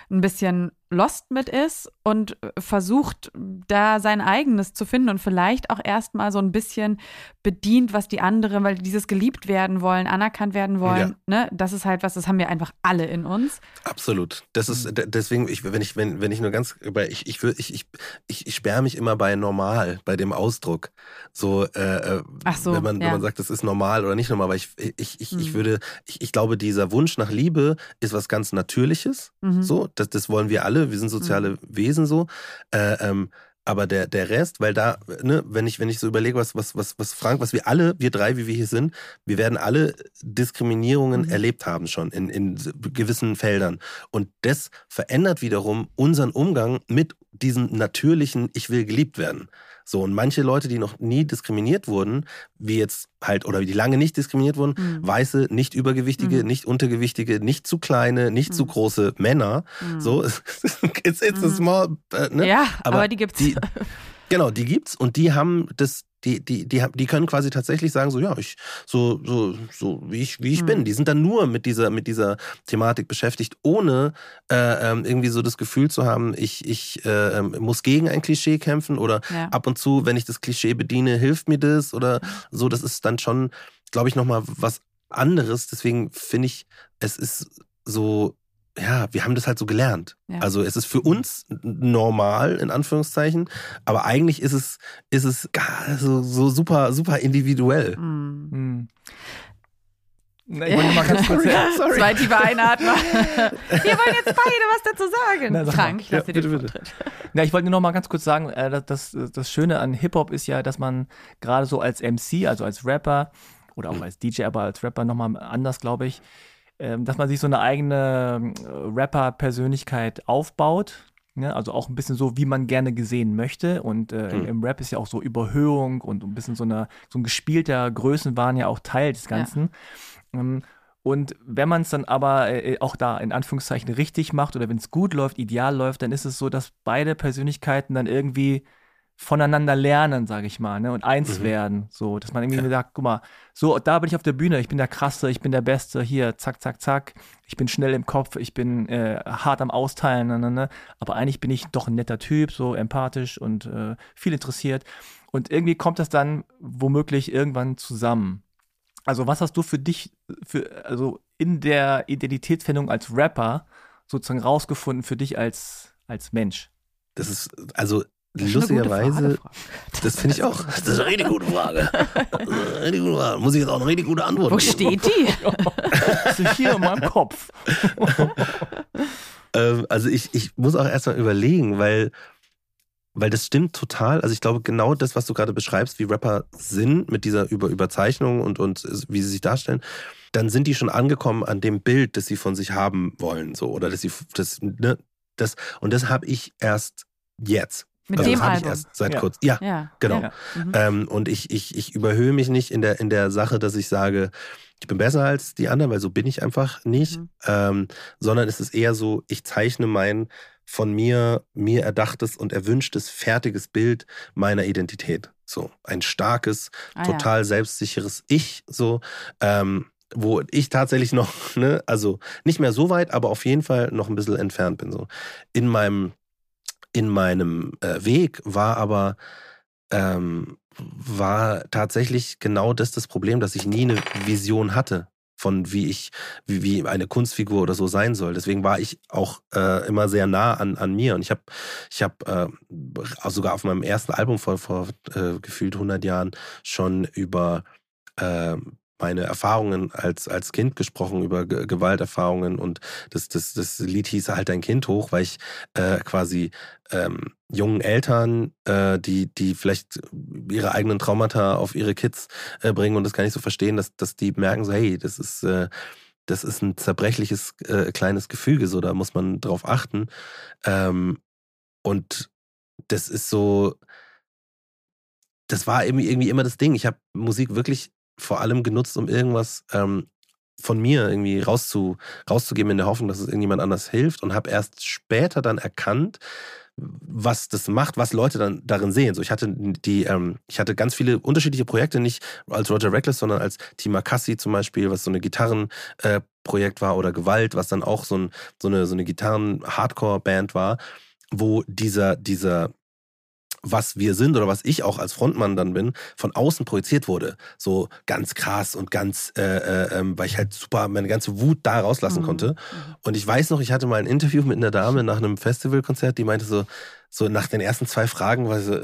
ein bisschen lost mit ist und versucht, da sein eigenes zu finden und vielleicht auch erstmal so ein bisschen bedient, was die anderen, weil dieses geliebt werden wollen, anerkannt werden wollen, ja. ne, das ist halt was, das haben wir einfach alle in uns. Absolut. Das ist mhm. deswegen, ich, wenn ich, wenn, wenn ich nur ganz, ich, ich, ich, ich, ich, ich sperre mich immer bei normal, bei dem Ausdruck. So, äh, äh Ach so wenn man, ja. wenn man sagt, das ist normal oder nicht normal, weil ich, ich, ich, mhm. ich würde, ich, ich glaube, dieser Wunsch nach Liebe ist was ganz Natürliches. Mhm. So, das, das wollen wir alle. Wir sind soziale mhm. Wesen so. Äh, ähm, aber der, der Rest, weil da, ne, wenn ich, wenn ich so überlege, was, was, was, was Frank, was wir alle, wir drei, wie wir hier sind, wir werden alle Diskriminierungen mhm. erlebt haben schon in, in gewissen Feldern. Und das verändert wiederum unseren Umgang mit diesem natürlichen, ich will geliebt werden. So, und manche Leute, die noch nie diskriminiert wurden, wie jetzt halt, oder die lange nicht diskriminiert wurden, mhm. weiße, nicht übergewichtige, mhm. nicht untergewichtige, nicht zu kleine, nicht mhm. zu große Männer. Mhm. So, <laughs> it's, it's a mhm. small, äh, ne? Ja, aber, aber die gibt's. Die, genau, die gibt's und die haben das, die, die, die, die können quasi tatsächlich sagen, so ja, ich, so, so, so wie ich, wie ich mhm. bin. Die sind dann nur mit dieser, mit dieser Thematik beschäftigt, ohne äh, ähm, irgendwie so das Gefühl zu haben, ich, ich äh, ähm, muss gegen ein Klischee kämpfen oder ja. ab und zu, wenn ich das Klischee bediene, hilft mir das oder so. Das ist dann schon, glaube ich, nochmal was anderes. Deswegen finde ich, es ist so ja, wir haben das halt so gelernt. Ja. Also es ist für uns normal, in Anführungszeichen, aber eigentlich ist es, ist es so, so super, super individuell. Mhm. Mhm. Na, ich <laughs> wollte mal ganz kurz sorry. Zwei tiefe Einatmen. <laughs> Wir wollen jetzt beide was dazu sagen. Na, Frank, ich lasse ja, dir den bitte, Vortritt. Na, ich wollte nur noch mal ganz kurz sagen, äh, das, das Schöne an Hip-Hop ist ja, dass man gerade so als MC, also als Rapper oder auch als DJ, aber als Rapper nochmal anders, glaube ich, dass man sich so eine eigene äh, Rapper-Persönlichkeit aufbaut. Ne? Also auch ein bisschen so, wie man gerne gesehen möchte. Und äh, mhm. im Rap ist ja auch so Überhöhung und ein bisschen so, eine, so ein gespielter Größenwahn ja auch Teil des Ganzen. Ja. Ähm, und wenn man es dann aber äh, auch da in Anführungszeichen richtig macht oder wenn es gut läuft, ideal läuft, dann ist es so, dass beide Persönlichkeiten dann irgendwie voneinander lernen, sage ich mal, ne? und eins mhm. werden. So, dass man irgendwie ja. sagt, guck mal, so, da bin ich auf der Bühne, ich bin der Krasse, ich bin der Beste, hier, zack, zack, zack. Ich bin schnell im Kopf, ich bin äh, hart am Austeilen, ne, ne, ne? aber eigentlich bin ich doch ein netter Typ, so empathisch und äh, viel interessiert. Und irgendwie kommt das dann womöglich irgendwann zusammen. Also, was hast du für dich, für, also in der Identitätsfindung als Rapper sozusagen rausgefunden für dich als, als Mensch? Das ist, also lustigerweise, das finde ich auch. Das ist eine richtig gute Frage. Eine richtig gute Frage. Muss ich jetzt auch eine richtig gute Antwort Wo geben. steht die? <laughs> das hier in meinem Kopf. <laughs> ähm, also ich, ich muss auch erstmal überlegen, weil weil das stimmt total. Also ich glaube, genau das, was du gerade beschreibst, wie Rapper sind mit dieser Über Überzeichnung und, und wie sie sich darstellen, dann sind die schon angekommen an dem Bild, das sie von sich haben wollen. So, oder dass sie das, ne, das, und das habe ich erst jetzt. Mit also dem das Album. Ich erst seit ja. kurz. Ja, ja. genau. Ja. Mhm. Ähm, und ich, ich, ich überhöhe mich nicht in der, in der Sache, dass ich sage, ich bin besser als die anderen, weil so bin ich einfach nicht. Mhm. Ähm, sondern es ist eher so, ich zeichne mein von mir, mir erdachtes und erwünschtes, fertiges Bild meiner Identität. So ein starkes, ah, total selbstsicheres Ich, so, ähm, wo ich tatsächlich noch, <laughs> ne, also nicht mehr so weit, aber auf jeden Fall noch ein bisschen entfernt bin. So. In meinem, in meinem äh, Weg war aber ähm, war tatsächlich genau das das Problem, dass ich nie eine Vision hatte von wie ich, wie, wie eine Kunstfigur oder so sein soll. Deswegen war ich auch äh, immer sehr nah an, an mir. Und ich habe ich hab, äh, sogar auf meinem ersten Album vor, vor äh, gefühlt 100 Jahren schon über äh, meine Erfahrungen als, als Kind gesprochen, über G Gewalterfahrungen und das, das, das Lied hieß halt dein Kind hoch, weil ich äh, quasi ähm, jungen Eltern, äh, die, die vielleicht ihre eigenen Traumata auf ihre Kids äh, bringen und das kann ich so verstehen, dass, dass die merken so, hey, das ist, äh, das ist ein zerbrechliches äh, kleines Gefüge, so da muss man drauf achten. Ähm, und das ist so, das war irgendwie immer das Ding. Ich habe Musik wirklich vor allem genutzt, um irgendwas ähm, von mir irgendwie rauszu, rauszugeben in der Hoffnung, dass es irgendjemand anders hilft und habe erst später dann erkannt, was das macht, was Leute dann darin sehen. So, ich hatte die, ähm, ich hatte ganz viele unterschiedliche Projekte, nicht als Roger Reckless, sondern als Tima Cassi zum Beispiel, was so eine Gitarrenprojekt äh, war, oder Gewalt, was dann auch so, ein, so eine, so eine Gitarren-Hardcore-Band war, wo dieser, dieser was wir sind oder was ich auch als Frontmann dann bin, von außen projiziert wurde. So ganz krass und ganz, äh, äh, ähm, weil ich halt super meine ganze Wut da rauslassen mhm. konnte. Mhm. Und ich weiß noch, ich hatte mal ein Interview mit einer Dame nach einem Festivalkonzert, die meinte so, so nach den ersten zwei Fragen war so,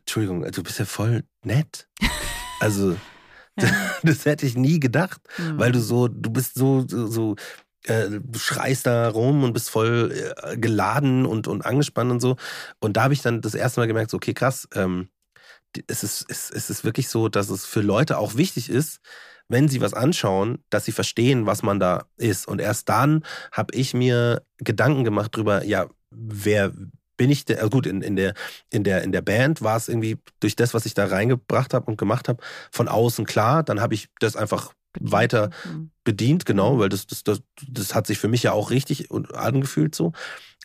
Entschuldigung, du bist ja voll nett. Also, <laughs> ja. <laughs> das hätte ich nie gedacht, mhm. weil du so, du bist so, so, so äh, schreist da rum und bist voll äh, geladen und, und angespannt und so. Und da habe ich dann das erste Mal gemerkt, so, okay, krass, ähm, es, ist, es, es ist wirklich so, dass es für Leute auch wichtig ist, wenn sie was anschauen, dass sie verstehen, was man da ist. Und erst dann habe ich mir Gedanken gemacht drüber, ja, wer bin ich der, also gut, in, in, der, in, der, in der Band war es irgendwie durch das, was ich da reingebracht habe und gemacht habe, von außen klar. Dann habe ich das einfach weiter mhm. bedient, genau, mhm. weil das, das, das, das hat sich für mich ja auch richtig angefühlt so.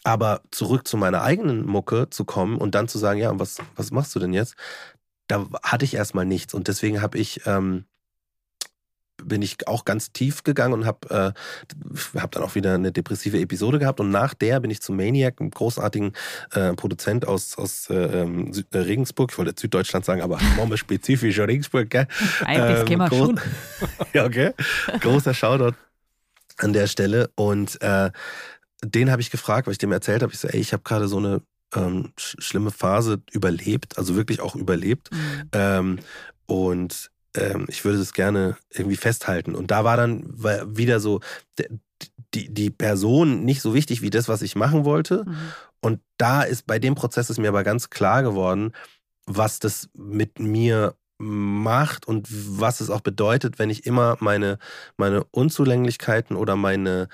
Aber zurück zu meiner eigenen Mucke zu kommen und dann zu sagen, ja, was, was machst du denn jetzt? Da hatte ich erstmal nichts. Und deswegen habe ich ähm, bin ich auch ganz tief gegangen und habe äh, hab dann auch wieder eine depressive Episode gehabt. Und nach der bin ich zu Maniac, einem großartigen äh, Produzent aus, aus äh, ähm, äh Regensburg. Ich wollte Süddeutschland sagen, aber machen wir spezifisch Regensburg, gell? Eigentlich ähm, wir schon. <laughs> ja, okay. Großer Shoutout an der Stelle. Und äh, den habe ich gefragt, weil ich dem erzählt habe. Ich so, ey, ich habe gerade so eine ähm, sch schlimme Phase überlebt, also wirklich auch überlebt. Mhm. Ähm, und ähm, ich würde es gerne irgendwie festhalten. Und da war dann wieder so die, die Person nicht so wichtig wie das, was ich machen wollte. Mhm. Und da ist bei dem Prozess ist mir aber ganz klar geworden, was das mit mir macht und was es auch bedeutet, wenn ich immer meine, meine Unzulänglichkeiten oder meine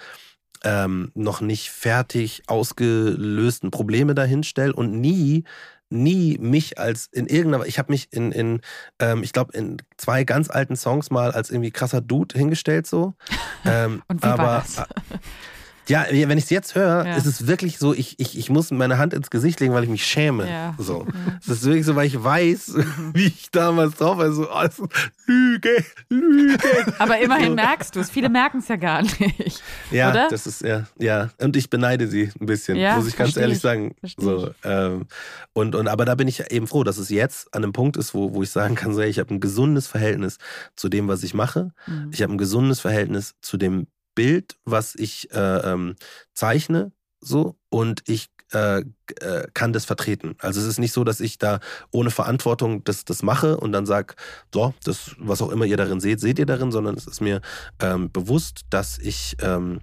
ähm, noch nicht fertig ausgelösten Probleme dahinstelle und nie nie mich als in irgendeiner, ich habe mich in, in ähm, ich glaube, in zwei ganz alten Songs mal als irgendwie krasser Dude hingestellt so. <laughs> Ähm, Und wie aber, war das? <laughs> Ja, wenn ich es jetzt höre, ja. ist es wirklich so, ich, ich, ich muss meine Hand ins Gesicht legen, weil ich mich schäme. Ja. So. Es ist wirklich so, weil ich weiß, mhm. <laughs> wie ich damals drauf war. So, oh, Lüge, Lüge. Aber immerhin so. merkst du es. Viele merken es ja gar nicht. Ja, oder? das ist, ja, ja. Und ich beneide sie ein bisschen, ja, muss ich ganz ehrlich sagen. So, ähm, und, und, aber da bin ich eben froh, dass es jetzt an einem Punkt ist, wo, wo ich sagen kann, so, ich habe ein gesundes Verhältnis zu dem, was ich mache. Mhm. Ich habe ein gesundes Verhältnis zu dem Bild, was ich äh, ähm, zeichne, so und ich äh, äh, kann das vertreten. Also es ist nicht so, dass ich da ohne Verantwortung das, das mache und dann sage, so, das, was auch immer ihr darin seht, seht ihr darin, sondern es ist mir ähm, bewusst, dass ich, ähm,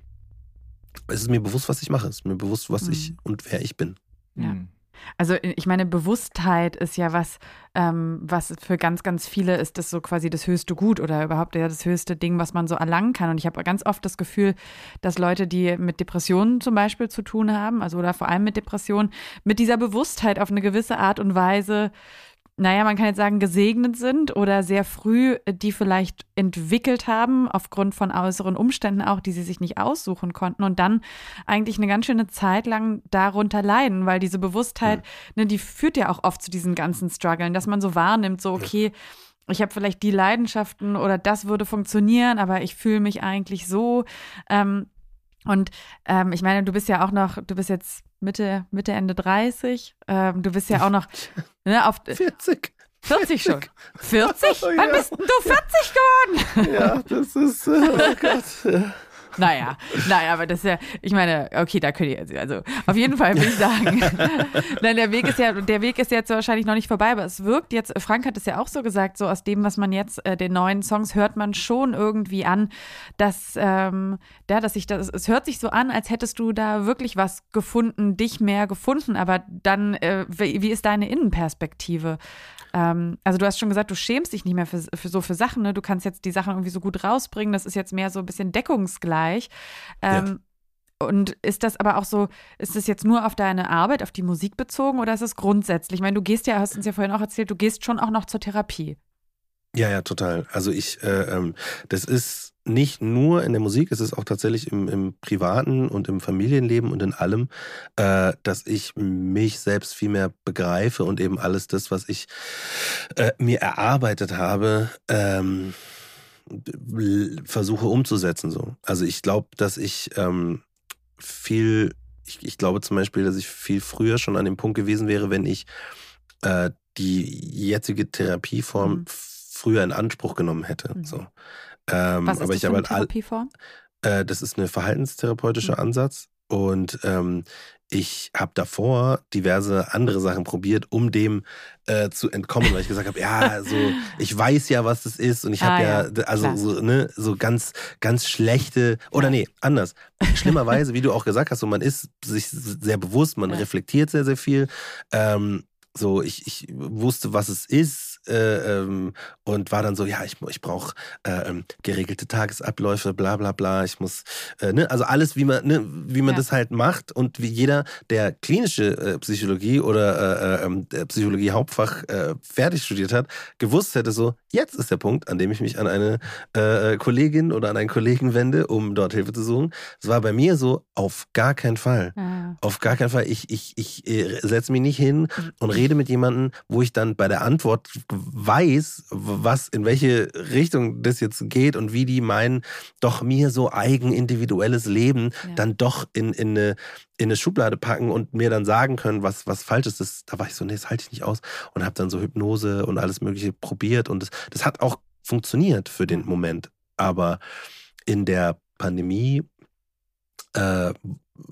es ist mir bewusst, was ich mache. Es ist mir bewusst, was mhm. ich und wer ich bin. Ja. Mhm. Also ich meine, Bewusstheit ist ja was, ähm, was für ganz, ganz viele ist das so quasi das höchste Gut oder überhaupt ja das höchste Ding, was man so erlangen kann. Und ich habe ganz oft das Gefühl, dass Leute, die mit Depressionen zum Beispiel zu tun haben, also oder vor allem mit Depressionen, mit dieser Bewusstheit auf eine gewisse Art und Weise naja, man kann jetzt sagen, gesegnet sind oder sehr früh äh, die vielleicht entwickelt haben, aufgrund von äußeren Umständen auch, die sie sich nicht aussuchen konnten und dann eigentlich eine ganz schöne Zeit lang darunter leiden, weil diese Bewusstheit, mhm. ne, die führt ja auch oft zu diesen ganzen Struggeln, dass man so wahrnimmt, so, okay, ich habe vielleicht die Leidenschaften oder das würde funktionieren, aber ich fühle mich eigentlich so. Ähm, und ähm, ich meine, du bist ja auch noch, du bist jetzt Mitte, Mitte, Ende 30. Ähm, du bist ja auch noch <laughs> ne, auf 40. 40 schon. <laughs> 40? Oh, Wann bist du 40 geworden? Ja, das ist, äh, oh Gott. <laughs> Ja. Naja, naja, aber das ist ja, ich meine, okay, da könnt ihr, also auf jeden Fall will ich sagen, <laughs> nein, der Weg ist ja, der Weg ist jetzt wahrscheinlich noch nicht vorbei, aber es wirkt jetzt, Frank hat es ja auch so gesagt, so aus dem, was man jetzt, äh, den neuen Songs hört man schon irgendwie an, dass, ähm, ja, dass ich das, es hört sich so an, als hättest du da wirklich was gefunden, dich mehr gefunden, aber dann, äh, wie, wie ist deine Innenperspektive? Ähm, also du hast schon gesagt, du schämst dich nicht mehr für, für so für Sachen, ne? Du kannst jetzt die Sachen irgendwie so gut rausbringen. Das ist jetzt mehr so ein bisschen deckungsgleich. Ähm, ja. Und ist das aber auch so, ist das jetzt nur auf deine Arbeit, auf die Musik bezogen oder ist es grundsätzlich? Ich meine, du gehst ja, hast uns ja vorhin auch erzählt, du gehst schon auch noch zur Therapie. Ja, ja, total. Also ich, äh, ähm, das ist nicht nur in der Musik, es ist auch tatsächlich im, im privaten und im Familienleben und in allem, äh, dass ich mich selbst viel mehr begreife und eben alles das, was ich äh, mir erarbeitet habe, ähm, versuche umzusetzen. So. Also ich glaube, dass ich ähm, viel, ich, ich, glaube zum Beispiel, dass ich viel früher schon an dem Punkt gewesen wäre, wenn ich äh, die jetzige Therapieform mhm. früher in Anspruch genommen hätte. Mhm. So. Ähm, Was ist aber das ich für eine Therapieform? Äh, das ist ein verhaltenstherapeutischer mhm. Ansatz und ähm, ich habe davor diverse andere Sachen probiert, um dem äh, zu entkommen, weil ich gesagt habe, ja, so ich weiß ja, was das ist und ich habe ah, ja, ja, also so, ne, so ganz ganz schlechte oder nee, anders. Schlimmerweise, <laughs> wie du auch gesagt hast, so man ist sich sehr bewusst, man ja. reflektiert sehr sehr viel. Ähm, so ich ich wusste, was es ist äh, ähm, und war dann so, ja, ich, ich brauche äh, ähm, geregelte Tagesabläufe, bla bla bla. Ich muss, äh, ne, also alles, wie man, ne, wie man ja. das halt macht und wie jeder, der klinische äh, Psychologie oder äh, ähm, Psychologie Hauptfach fertig studiert hat, gewusst hätte, so, jetzt ist der Punkt, an dem ich mich an eine Kollegin oder an einen Kollegen wende, um dort Hilfe zu suchen. Es war bei mir so, auf gar keinen Fall. Ja. Auf gar keinen Fall. Ich, ich, ich setze mich nicht hin und rede mit jemandem, wo ich dann bei der Antwort weiß, was, in welche Richtung das jetzt geht und wie die meinen, doch mir so eigen individuelles Leben ja. dann doch in, in, eine, in eine Schublade packen und mir dann sagen können, was, was falsch ist. Das, da war ich so, nee, das halte ich nicht aus. Und habe dann so Hypnose und alles Mögliche probiert. Und das, das hat auch funktioniert für den Moment. Aber in der Pandemie äh,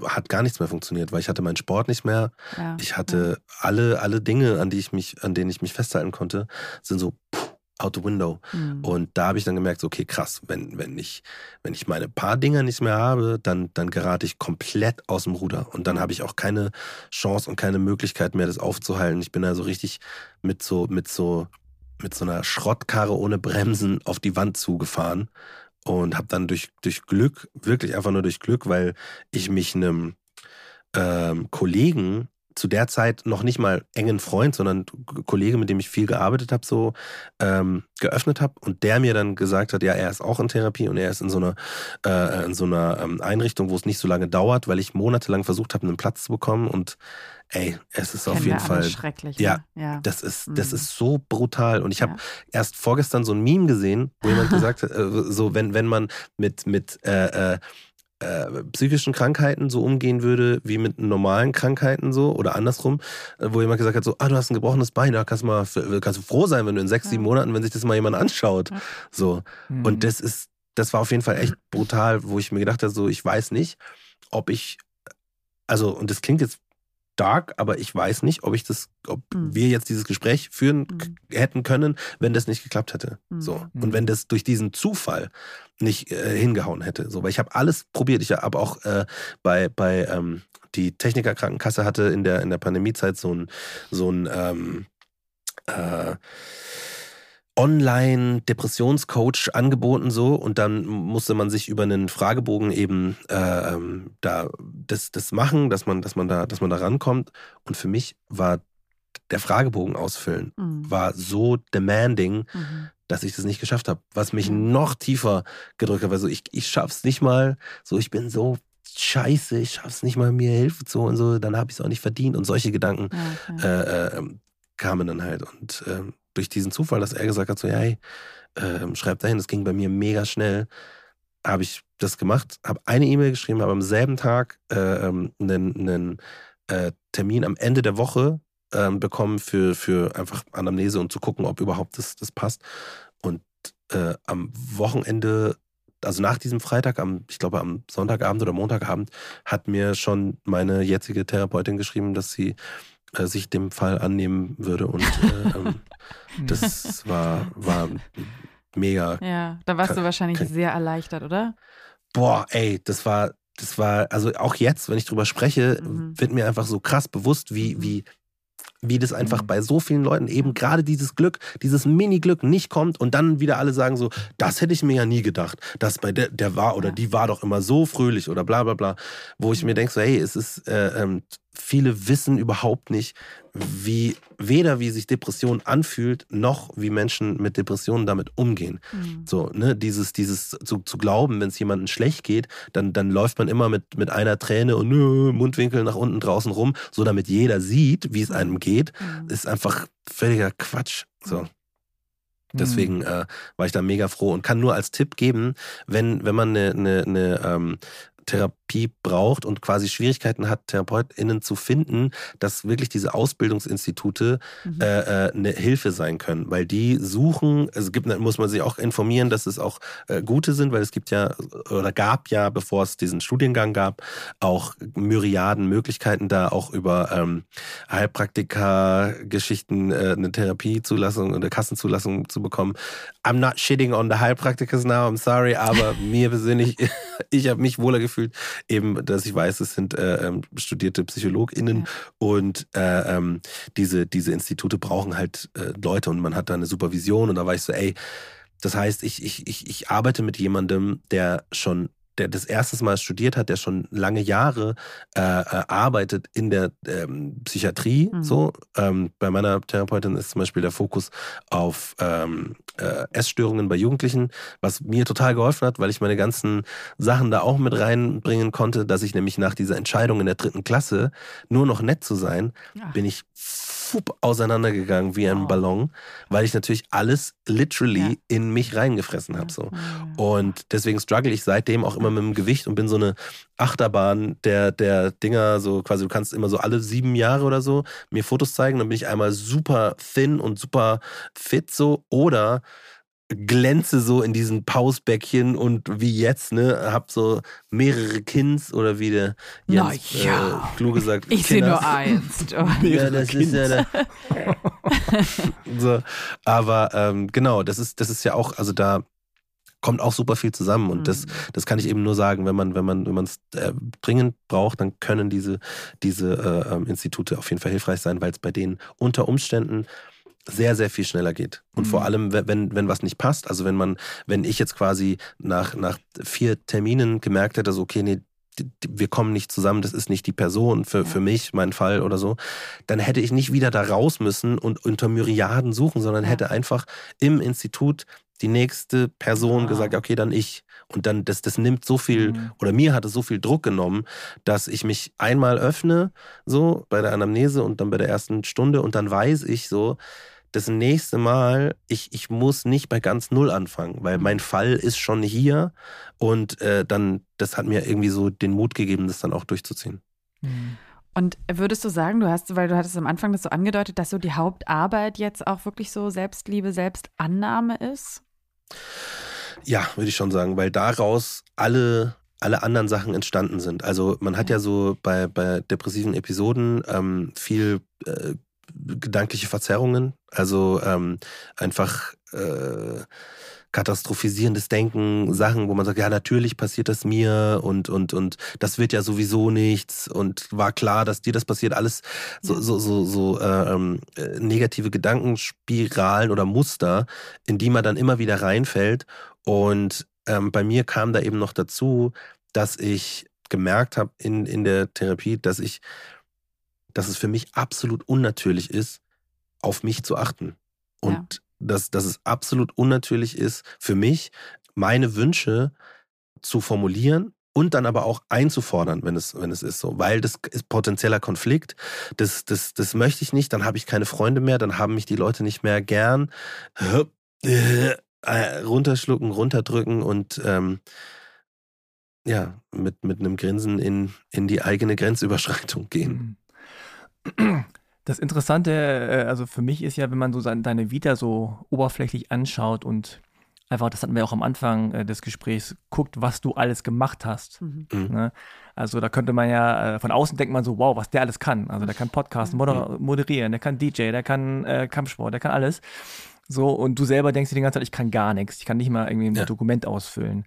hat gar nichts mehr funktioniert, weil ich hatte meinen Sport nicht mehr. Ja, ich hatte ja. alle, alle Dinge, an die ich mich, an denen ich mich festhalten konnte, sind so out the window. Mhm. Und da habe ich dann gemerkt, okay, krass, wenn, wenn ich, wenn ich meine paar Dinger nicht mehr habe, dann, dann gerate ich komplett aus dem Ruder. Und dann habe ich auch keine Chance und keine Möglichkeit mehr, das aufzuhalten. Ich bin da so richtig mit so, mit so, mit so einer Schrottkarre ohne Bremsen auf die Wand zugefahren und habe dann durch, durch Glück, wirklich einfach nur durch Glück, weil ich mich einem ähm, Kollegen zu der Zeit noch nicht mal engen Freund, sondern Kollege, mit dem ich viel gearbeitet habe, so ähm, geöffnet habe und der mir dann gesagt hat, ja, er ist auch in Therapie und er ist in so einer äh, in so einer ähm, Einrichtung, wo es nicht so lange dauert, weil ich monatelang versucht habe, einen Platz zu bekommen und ey, es ist Kennen auf jeden Fall schrecklich. Ja, ne? ja, das ist das mhm. ist so brutal und ich habe ja. erst vorgestern so ein Meme gesehen, wo jemand <laughs> gesagt hat, äh, so wenn wenn man mit mit äh, äh, äh, psychischen Krankheiten so umgehen würde wie mit normalen Krankheiten so oder andersrum, äh, wo jemand gesagt hat so, ah, du hast ein gebrochenes Bein, da kannst du mal kannst du froh sein, wenn du in sechs, ja. sieben Monaten, wenn sich das mal jemand anschaut, so mhm. und das ist das war auf jeden Fall echt brutal, wo ich mir gedacht habe so, ich weiß nicht, ob ich also und das klingt jetzt dark, aber ich weiß nicht, ob ich das, ob mhm. wir jetzt dieses Gespräch führen mhm. hätten können, wenn das nicht geklappt hätte. Mhm. So. Und wenn das durch diesen Zufall nicht äh, hingehauen hätte. So, weil ich habe alles probiert. Ich habe auch äh, bei, bei ähm, die Technikerkrankenkasse hatte in der, in der Pandemiezeit so ein, so ein ähm, äh, Online-Depressionscoach angeboten so und dann musste man sich über einen Fragebogen eben äh, ähm, da das, das machen, dass man, dass man da, dass man da rankommt. Und für mich war der Fragebogen ausfüllen mhm. war so demanding, mhm. dass ich das nicht geschafft habe. Was mich mhm. noch tiefer gedrückt hat, weil so ich, ich schaff's nicht mal, so ich bin so scheiße, ich schaff's nicht mal, mir Hilfe zu und so, dann habe ich es auch nicht verdient und solche Gedanken okay. äh, äh, kamen dann halt und äh, durch diesen Zufall, dass er gesagt hat, so, hey, äh, schreib dahin, das ging bei mir mega schnell, habe ich das gemacht, habe eine E-Mail geschrieben, habe am selben Tag äh, einen, einen äh, Termin am Ende der Woche ähm, bekommen für, für einfach Anamnese und zu gucken, ob überhaupt das, das passt. Und äh, am Wochenende, also nach diesem Freitag, am, ich glaube am Sonntagabend oder Montagabend, hat mir schon meine jetzige Therapeutin geschrieben, dass sie äh, sich dem Fall annehmen würde. Und äh, ähm, <laughs> das war, war mega. Ja, da warst du wahrscheinlich sehr erleichtert, oder? Boah, ey, das war, das war, also auch jetzt, wenn ich drüber spreche, mhm. wird mir einfach so krass bewusst, wie, mhm. wie wie das einfach mhm. bei so vielen Leuten eben gerade dieses Glück, dieses Mini-Glück nicht kommt und dann wieder alle sagen so, das hätte ich mir ja nie gedacht, dass bei der, der war oder die war doch immer so fröhlich oder bla bla bla, wo ich mir denke so, hey, es ist äh, ähm, viele wissen überhaupt nicht, wie weder wie sich Depression anfühlt, noch wie Menschen mit Depressionen damit umgehen. Mhm. So, ne, dieses, dieses zu, zu glauben, wenn es jemandem schlecht geht, dann, dann läuft man immer mit, mit einer Träne und nö, Mundwinkel nach unten draußen rum, so damit jeder sieht, wie es einem geht, mhm. ist einfach völliger Quatsch. So. Mhm. Deswegen äh, war ich da mega froh und kann nur als Tipp geben, wenn, wenn man eine, eine, eine ähm, Therapie braucht und quasi Schwierigkeiten hat, TherapeutInnen zu finden, dass wirklich diese Ausbildungsinstitute mhm. äh, äh eine Hilfe sein können. Weil die suchen, es gibt, muss man sich auch informieren, dass es auch äh, gute sind, weil es gibt ja oder gab ja, bevor es diesen Studiengang gab, auch Myriaden Möglichkeiten, da auch über ähm, Heilpraktiker-Geschichten äh, eine Therapiezulassung oder Kassenzulassung zu bekommen. I'm not shitting on the Heilpraktikers now, I'm sorry, aber <laughs> mir persönlich, <laughs> ich habe mich wohler gefühlt, eben, dass ich weiß, es sind äh, ähm, studierte PsychologInnen ja. und äh, ähm, diese, diese Institute brauchen halt äh, Leute und man hat da eine Supervision und da war ich so, ey, das heißt, ich, ich, ich, ich arbeite mit jemandem, der schon der das erste Mal studiert hat, der schon lange Jahre äh, äh, arbeitet in der ähm, Psychiatrie. Mhm. So ähm, bei meiner Therapeutin ist zum Beispiel der Fokus auf ähm, äh, Essstörungen bei Jugendlichen, was mir total geholfen hat, weil ich meine ganzen Sachen da auch mit reinbringen konnte, dass ich nämlich nach dieser Entscheidung in der dritten Klasse nur noch nett zu sein, ja. bin ich fupp auseinandergegangen wie ein Ballon, weil ich natürlich alles literally ja. in mich reingefressen habe. So. Und deswegen struggle ich seitdem auch immer mit dem Gewicht und bin so eine Achterbahn der, der Dinger, so quasi, du kannst immer so alle sieben Jahre oder so mir Fotos zeigen, dann bin ich einmal super thin und super fit so oder glänze so in diesen Pausbäckchen und wie jetzt, ne, hab so mehrere Kins oder wie der Jens Na, ja. äh, klug gesagt. Ich sehe nur eins. <laughs> ja, das Kinds. ist ja der <laughs> so, aber ähm, genau, das ist das ist ja auch, also da kommt auch super viel zusammen und mhm. das das kann ich eben nur sagen, wenn man wenn man wenn man es äh, dringend braucht, dann können diese diese äh, ähm, Institute auf jeden Fall hilfreich sein, weil es bei denen unter Umständen sehr, sehr viel schneller geht. Und mhm. vor allem, wenn, wenn was nicht passt, also wenn man, wenn ich jetzt quasi nach, nach vier Terminen gemerkt hätte, so, okay, nee, wir kommen nicht zusammen, das ist nicht die Person für, für mich, mein Fall oder so, dann hätte ich nicht wieder da raus müssen und unter Myriaden suchen, sondern hätte einfach im Institut die nächste Person ah. gesagt, okay, dann ich. Und dann, das, das nimmt so viel, mhm. oder mir hat es so viel Druck genommen, dass ich mich einmal öffne, so bei der Anamnese und dann bei der ersten Stunde und dann weiß ich so, das nächste Mal, ich, ich muss nicht bei ganz Null anfangen, weil mein Fall ist schon hier und äh, dann, das hat mir irgendwie so den Mut gegeben, das dann auch durchzuziehen. Mhm. Und würdest du sagen, du hast, weil du hattest am Anfang das so angedeutet, dass so die Hauptarbeit jetzt auch wirklich so Selbstliebe, Selbstannahme ist? Ja, würde ich schon sagen, weil daraus alle alle anderen Sachen entstanden sind. Also man hat ja so bei, bei depressiven Episoden ähm, viel äh, gedankliche Verzerrungen. Also ähm, einfach äh, katastrophisierendes Denken, Sachen, wo man sagt, ja, natürlich passiert das mir und, und, und das wird ja sowieso nichts und war klar, dass dir das passiert. Alles so, so, so, so äh, ähm, äh, negative Gedankenspiralen oder Muster, in die man dann immer wieder reinfällt. Und ähm, bei mir kam da eben noch dazu, dass ich gemerkt habe in, in der Therapie, dass ich, dass es für mich absolut unnatürlich ist, auf mich zu achten. Und ja. Dass, dass es absolut unnatürlich ist, für mich meine Wünsche zu formulieren und dann aber auch einzufordern, wenn es, wenn es ist so. Weil das ist potenzieller Konflikt. Das, das, das möchte ich nicht, dann habe ich keine Freunde mehr, dann haben mich die Leute nicht mehr gern. Äh, runterschlucken, runterdrücken und ähm, ja, mit, mit einem Grinsen in, in die eigene Grenzüberschreitung gehen. Das Interessante, äh, also für mich ist ja, wenn man so deine Vita so oberflächlich anschaut und einfach, das hatten wir auch am Anfang äh, des Gesprächs, guckt, was du alles gemacht hast. Mhm. mhm. Ne? Also da könnte man ja, äh, von außen denkt man so, wow, was der alles kann. Also der kann Podcast moder moderieren, der kann DJ, der kann äh, Kampfsport, der kann alles. So, und du selber denkst dir die ganze Zeit, ich kann gar nichts, ich kann nicht mal irgendwie ein ja. Dokument ausfüllen.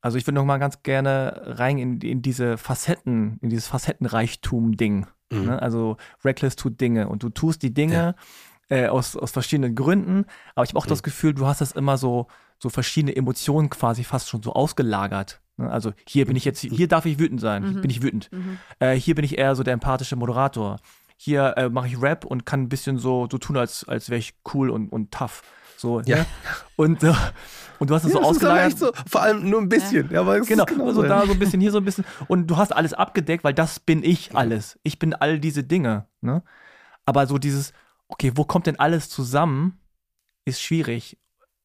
Also ich würde noch mal ganz gerne rein in, in diese Facetten, in dieses Facettenreichtum-Ding. Mhm. Ne? Also Reckless tut Dinge und du tust die Dinge ja. äh, aus, aus verschiedenen Gründen, aber ich habe auch mhm. das Gefühl, du hast das immer so, so verschiedene Emotionen quasi fast schon so ausgelagert. Ne? Also hier bin ich jetzt, hier darf ich wütend sein, mhm. bin ich wütend. Mhm. Äh, hier bin ich eher so der empathische Moderator. Hier äh, mache ich Rap und kann ein bisschen so, so tun, als, als wäre ich cool und, und tough. So, ja. Ne? Und, äh, und du hast es ja, so ausgelagert. So, vor allem nur ein bisschen. Ja, aber genau, genau so da so ein bisschen, hier so ein bisschen. Und du hast alles abgedeckt, weil das bin ich alles. Ich bin all diese Dinge. Ne? Aber so dieses, okay, wo kommt denn alles zusammen, ist schwierig.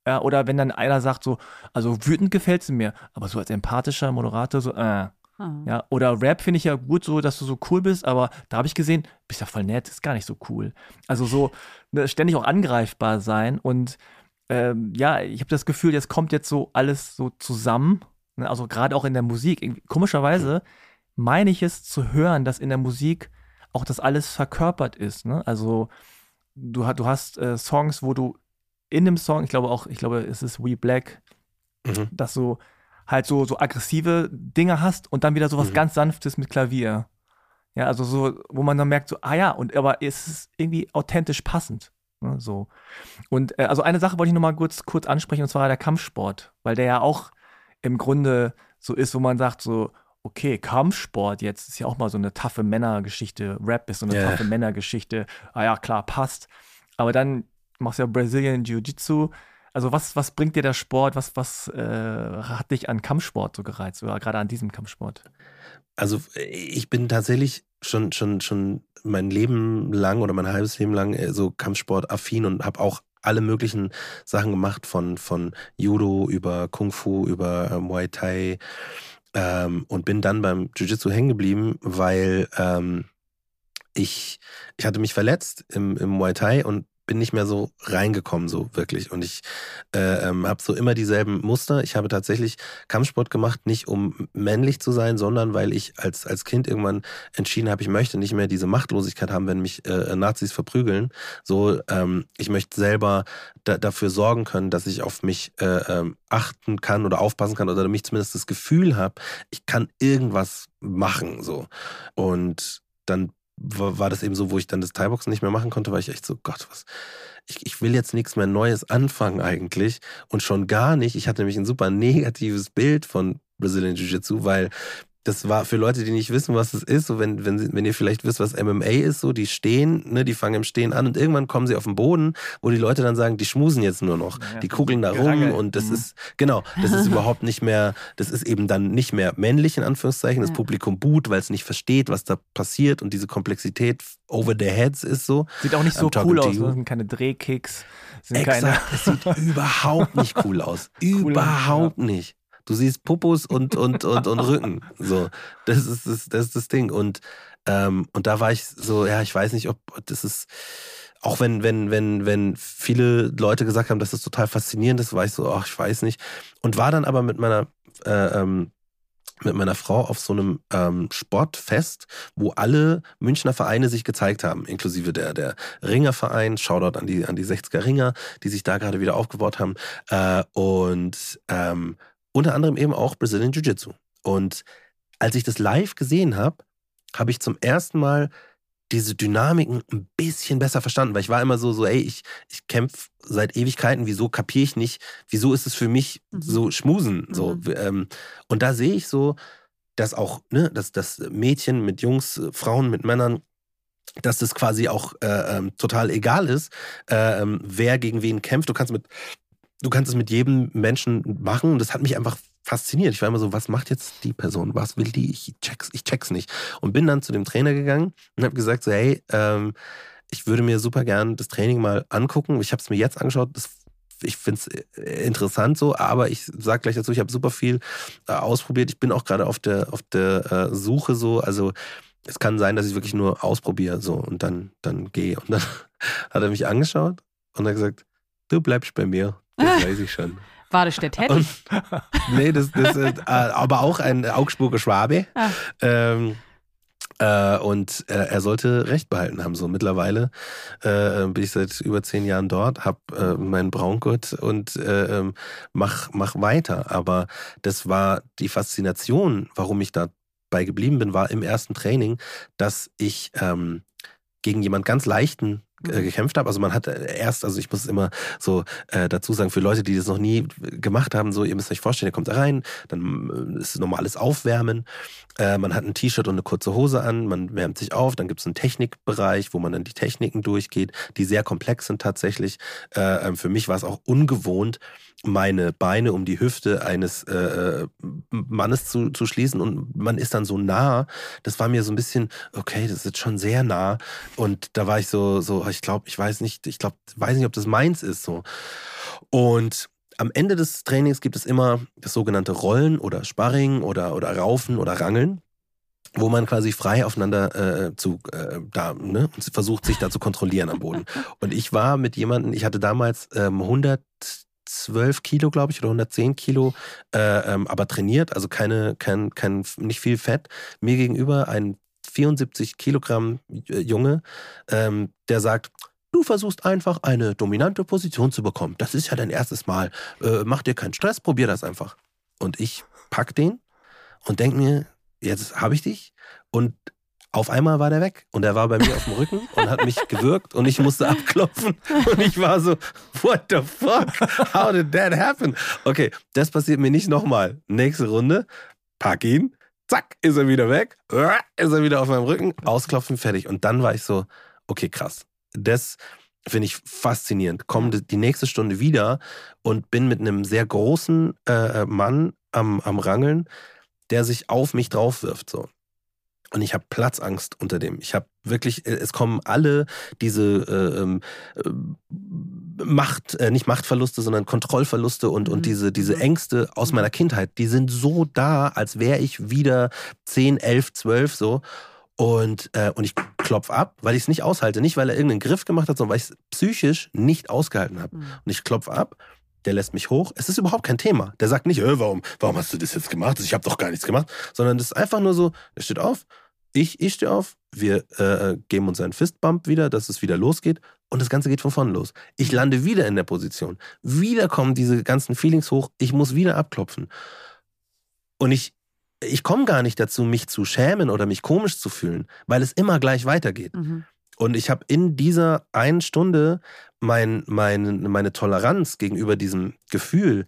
Ja, oder wenn dann einer sagt so, also wütend gefällt es mir, aber so als empathischer Moderator so, äh. Hm. Ja, oder Rap finde ich ja gut so, dass du so cool bist, aber da habe ich gesehen, bist ja voll nett, ist gar nicht so cool. Also so <laughs> ne, ständig auch angreifbar sein und ähm, ja, ich habe das Gefühl, jetzt kommt jetzt so alles so zusammen. Ne? Also gerade auch in der Musik. Komischerweise meine ich es zu hören, dass in der Musik auch das alles verkörpert ist. Ne? Also du, du hast äh, Songs, wo du in dem Song, ich glaube auch, ich glaube, es ist We Black, mhm. dass du halt so, so aggressive Dinge hast und dann wieder so was mhm. ganz Sanftes mit Klavier. Ja, also so, wo man dann merkt, so, ah ja, und aber es ist irgendwie authentisch passend. Ne, so. Und äh, also eine Sache wollte ich nochmal kurz, kurz ansprechen, und zwar der Kampfsport, weil der ja auch im Grunde so ist, wo man sagt, so, okay, Kampfsport jetzt ist ja auch mal so eine taffe Männergeschichte. Rap ist so eine yeah. taffe Männergeschichte. Ah ja, klar, passt. Aber dann machst du ja Brazilian Jiu-Jitsu. Also was, was bringt dir der Sport? Was, was äh, hat dich an Kampfsport so gereizt oder gerade an diesem Kampfsport? Also ich bin tatsächlich schon, schon, schon mein Leben lang oder mein halbes Leben lang äh, so Kampfsport-affin und habe auch alle möglichen Sachen gemacht, von, von Judo über Kung Fu, über äh, Muay Thai ähm, und bin dann beim Jiu-Jitsu hängen geblieben, weil ähm, ich, ich hatte mich verletzt im, im Muay Thai und bin nicht mehr so reingekommen, so wirklich. Und ich äh, ähm, habe so immer dieselben Muster. Ich habe tatsächlich Kampfsport gemacht, nicht um männlich zu sein, sondern weil ich als, als Kind irgendwann entschieden habe, ich möchte nicht mehr diese Machtlosigkeit haben, wenn mich äh, Nazis verprügeln. So, ähm, ich möchte selber da, dafür sorgen können, dass ich auf mich äh, ähm, achten kann oder aufpassen kann oder mich zumindest das Gefühl habe, ich kann irgendwas machen. So. Und dann war das eben so, wo ich dann das Thai-Boxen nicht mehr machen konnte, weil ich echt so, Gott, was, ich, ich will jetzt nichts mehr Neues anfangen eigentlich und schon gar nicht. Ich hatte nämlich ein super negatives Bild von Brazilian Jiu-Jitsu, weil das war für Leute, die nicht wissen, was es ist, so wenn, wenn, wenn ihr vielleicht wisst, was MMA ist, so die stehen, ne, die fangen im Stehen an und irgendwann kommen sie auf den Boden, wo die Leute dann sagen, die schmusen jetzt nur noch, ja, die kugeln da rum und das mhm. ist, genau, das ist <laughs> überhaupt nicht mehr, das ist eben dann nicht mehr männlich in Anführungszeichen, das ja. Publikum buht, weil es nicht versteht, was da passiert und diese Komplexität over their heads ist so. Sieht auch nicht so cool aus, ne? sind keine Drehkicks, sind Exakt, keine... es sieht <laughs> überhaupt nicht cool aus, überhaupt nicht. Du siehst Pupus und, und, und, und Rücken. So, das ist das, das, ist das Ding. Und, ähm, und da war ich so, ja, ich weiß nicht, ob das ist, auch wenn, wenn, wenn, wenn viele Leute gesagt haben, das total faszinierend ist, war ich so, ach, ich weiß nicht. Und war dann aber mit meiner äh, ähm, mit meiner Frau auf so einem ähm, Sportfest, wo alle Münchner Vereine sich gezeigt haben, inklusive der, der Ringerverein, Shoutout an die, an die 60er Ringer, die sich da gerade wieder aufgebaut haben. Äh, und ähm, unter anderem eben auch Brazilian Jiu-Jitsu. Und als ich das live gesehen habe, habe ich zum ersten Mal diese Dynamiken ein bisschen besser verstanden, weil ich war immer so, so, ey, ich, ich kämpfe seit Ewigkeiten, wieso kapiere ich nicht, wieso ist es für mich mhm. so schmusen, so, mhm. ähm, und da sehe ich so, dass auch, ne, dass das Mädchen mit Jungs, Frauen mit Männern, dass das quasi auch äh, ähm, total egal ist, äh, ähm, wer gegen wen kämpft. Du kannst mit, du kannst es mit jedem Menschen machen und das hat mich einfach fasziniert. Ich war immer so, was macht jetzt die Person? Was will die? Ich check's, ich check's nicht. Und bin dann zu dem Trainer gegangen und habe gesagt, so, hey, ähm, ich würde mir super gern das Training mal angucken. Ich habe es mir jetzt angeschaut. Das, ich finde es äh, interessant so, aber ich sage gleich dazu, ich habe super viel äh, ausprobiert. Ich bin auch gerade auf der, auf der äh, Suche so. Also es kann sein, dass ich wirklich nur ausprobiere so und dann, dann gehe. Und dann <laughs> hat er mich angeschaut und hat gesagt, du bleibst bei mir. Das weiß ich schon. War das der Teddy? <laughs> nee, das, das ist äh, aber auch ein Augsburger Schwabe. Ah. Ähm, äh, und äh, er sollte Recht behalten haben. So mittlerweile äh, bin ich seit über zehn Jahren dort, habe äh, meinen Braungurt und äh, ähm, mach, mach weiter. Aber das war die Faszination, warum ich dabei geblieben bin, war im ersten Training, dass ich ähm, gegen jemand ganz leichten äh, mhm. gekämpft habe. Also man hat äh, erst, also ich muss es immer so äh, dazu sagen, für Leute, die das noch nie gemacht haben, so ihr müsst euch vorstellen, ihr kommt da rein, dann äh, ist normales Aufwärmen, äh, man hat ein T-Shirt und eine kurze Hose an, man wärmt sich auf, dann gibt es einen Technikbereich, wo man dann die Techniken durchgeht, die sehr komplex sind tatsächlich. Äh, ähm, für mich war es auch ungewohnt, meine Beine um die Hüfte eines äh, Mannes zu, zu schließen und man ist dann so nah. Das war mir so ein bisschen, okay, das ist jetzt schon sehr nah. Und da war ich so, so, ich glaube, ich weiß nicht, ich glaube, weiß nicht, ob das meins ist. So. Und am Ende des Trainings gibt es immer das sogenannte Rollen oder Sparring oder, oder Raufen oder Rangeln wo man quasi frei aufeinander äh, zu äh, da ne und versucht sich da zu kontrollieren am Boden. <laughs> Und ich war mit jemandem, ich hatte damals ähm, 112 Kilo, glaube ich, oder 110 Kilo, äh, ähm, aber trainiert, also keine, kein, kein, nicht viel Fett. Mir gegenüber ein 74 Kilogramm äh, Junge, ähm, der sagt, Du versuchst einfach eine dominante Position zu bekommen. Das ist ja dein erstes Mal. Äh, mach dir keinen Stress, probier das einfach. Und ich pack den und denk mir, jetzt habe ich dich. Und auf einmal war der weg und er war bei mir auf dem Rücken und hat mich gewürgt und ich musste abklopfen und ich war so, what the fuck? How did that happen? Okay, das passiert mir nicht nochmal. Nächste Runde, pack ihn, zack, ist er wieder weg, ist er wieder auf meinem Rücken, ausklopfen, fertig. Und dann war ich so, okay, krass das finde ich faszinierend. Komme die nächste Stunde wieder und bin mit einem sehr großen äh, Mann am, am Rangeln, der sich auf mich drauf wirft. So. Und ich habe Platzangst unter dem. Ich habe wirklich, äh, es kommen alle diese äh, ähm, äh, Macht, äh, nicht Machtverluste, sondern Kontrollverluste und, und mhm. diese, diese mhm. Ängste aus mhm. meiner Kindheit, die sind so da, als wäre ich wieder 10, 11, 12 so. Und, äh, und ich klopf ab, weil ich es nicht aushalte. Nicht, weil er irgendeinen Griff gemacht hat, sondern weil ich es psychisch nicht ausgehalten habe. Mhm. Und ich klopf ab, der lässt mich hoch. Es ist überhaupt kein Thema. Der sagt nicht, äh, warum, warum hast du das jetzt gemacht? Ich habe doch gar nichts gemacht. Sondern das ist einfach nur so, er steht auf, ich, ich stehe auf, wir äh, geben uns einen Fistbump wieder, dass es wieder losgeht. Und das Ganze geht von vorne los. Ich lande wieder in der Position. Wieder kommen diese ganzen Feelings hoch. Ich muss wieder abklopfen. Und ich, ich komme gar nicht dazu, mich zu schämen oder mich komisch zu fühlen, weil es immer gleich weitergeht. Mhm. Und ich habe in dieser einen Stunde mein, mein, meine Toleranz gegenüber diesem Gefühl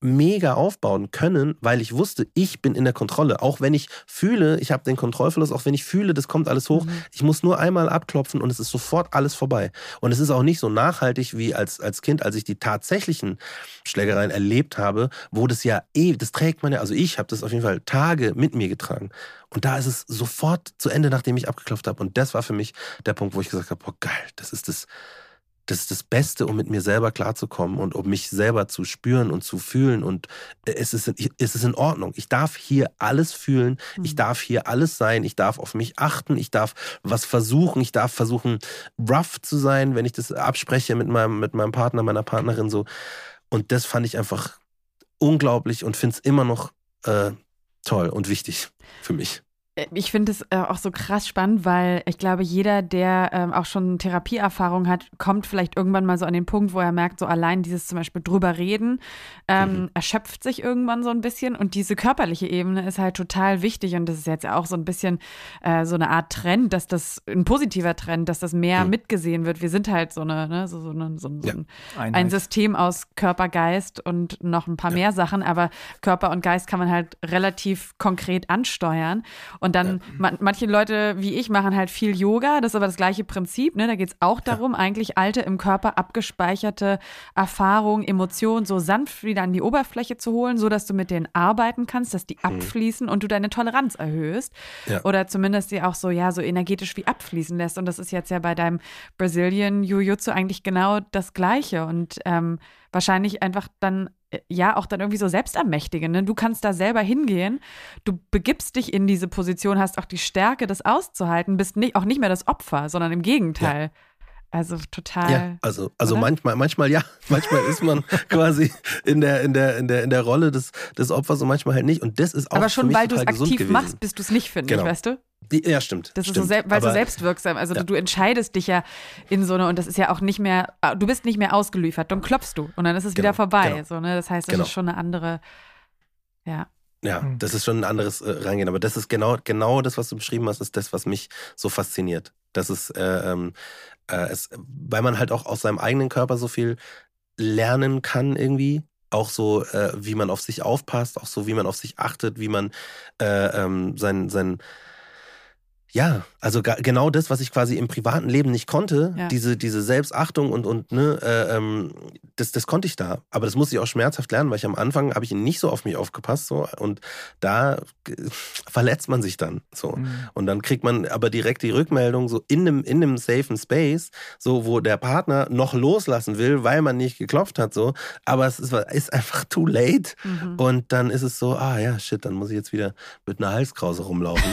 mega aufbauen können, weil ich wusste, ich bin in der Kontrolle. Auch wenn ich fühle, ich habe den Kontrollverlust, auch wenn ich fühle, das kommt alles hoch, mhm. ich muss nur einmal abklopfen und es ist sofort alles vorbei. Und es ist auch nicht so nachhaltig wie als, als Kind, als ich die tatsächlichen Schlägereien erlebt habe, wo das ja eh, das trägt man ja, also ich habe das auf jeden Fall Tage mit mir getragen. Und da ist es sofort zu Ende, nachdem ich abgeklopft habe. Und das war für mich der Punkt, wo ich gesagt habe, boah geil, das ist das das ist das Beste, um mit mir selber klarzukommen und um mich selber zu spüren und zu fühlen. Und äh, es ist, es ist in Ordnung. Ich darf hier alles fühlen. Ich mhm. darf hier alles sein. Ich darf auf mich achten. Ich darf was versuchen. Ich darf versuchen, rough zu sein, wenn ich das abspreche mit meinem, mit meinem Partner, meiner Partnerin so. Und das fand ich einfach unglaublich und finde es immer noch äh, toll und wichtig für mich. Ich finde es äh, auch so krass spannend, weil ich glaube, jeder, der ähm, auch schon Therapieerfahrung hat, kommt vielleicht irgendwann mal so an den Punkt, wo er merkt, so allein dieses zum Beispiel drüber reden, ähm, mhm. erschöpft sich irgendwann so ein bisschen. Und diese körperliche Ebene ist halt total wichtig. Und das ist jetzt auch so ein bisschen äh, so eine Art Trend, dass das ein positiver Trend, dass das mehr mhm. mitgesehen wird. Wir sind halt so eine, ne, so, so, eine, so, so ja. ein, ein, System aus Körper, Geist und noch ein paar ja. mehr Sachen. Aber Körper und Geist kann man halt relativ konkret ansteuern. Und dann, ja. man, manche Leute wie ich machen halt viel Yoga, das ist aber das gleiche Prinzip. Ne? Da geht es auch darum, eigentlich alte im Körper abgespeicherte Erfahrungen, Emotionen so sanft wieder an die Oberfläche zu holen, sodass du mit denen arbeiten kannst, dass die mhm. abfließen und du deine Toleranz erhöhst. Ja. Oder zumindest die auch so, ja, so energetisch wie abfließen lässt. Und das ist jetzt ja bei deinem Brazilian Jiu-Jitsu eigentlich genau das Gleiche. Und ähm, wahrscheinlich einfach dann ja auch dann irgendwie so selbstermächtigen. Ne? Du kannst da selber hingehen, du begibst dich in diese Position, hast auch die Stärke, das auszuhalten, bist nicht, auch nicht mehr das Opfer, sondern im Gegenteil. Ja. Also total. Ja, also, also manchmal, manchmal ja, <laughs> manchmal ist man quasi in der, in der, in der, in der Rolle des, des Opfers und manchmal halt nicht. Und das ist auch Aber schon weil du es aktiv machst, bist du es nicht, finde genau. ich, weißt du? Ja, stimmt. Das stimmt. ist so, weil so selbstwirksam. Also ja. du, du, entscheidest dich ja in so eine, und das ist ja auch nicht mehr, du bist nicht mehr ausgeliefert, dann klopfst du und dann ist es genau. wieder vorbei. Genau. So, ne? Das heißt, das genau. ist schon eine andere, ja. Ja, hm. das ist schon ein anderes äh, Reingehen. Aber das ist genau, genau das, was du beschrieben hast, ist das, was mich so fasziniert. Das ist, äh, ähm, äh, es, weil man halt auch aus seinem eigenen Körper so viel lernen kann irgendwie. Auch so, äh, wie man auf sich aufpasst, auch so, wie man auf sich achtet, wie man äh, ähm, sein, sein, ja, also genau das, was ich quasi im privaten Leben nicht konnte, ja. diese, diese Selbstachtung und, und ne, äh, ähm, das, das konnte ich da. Aber das musste ich auch schmerzhaft lernen, weil ich am Anfang habe ich nicht so auf mich aufgepasst so und da <laughs> verletzt man sich dann so. Mhm. Und dann kriegt man aber direkt die Rückmeldung so in einem, in einem safen Space, so wo der Partner noch loslassen will, weil man nicht geklopft hat so. Aber es ist, ist einfach too late. Mhm. Und dann ist es so, ah ja, shit, dann muss ich jetzt wieder mit einer Halskrause rumlaufen.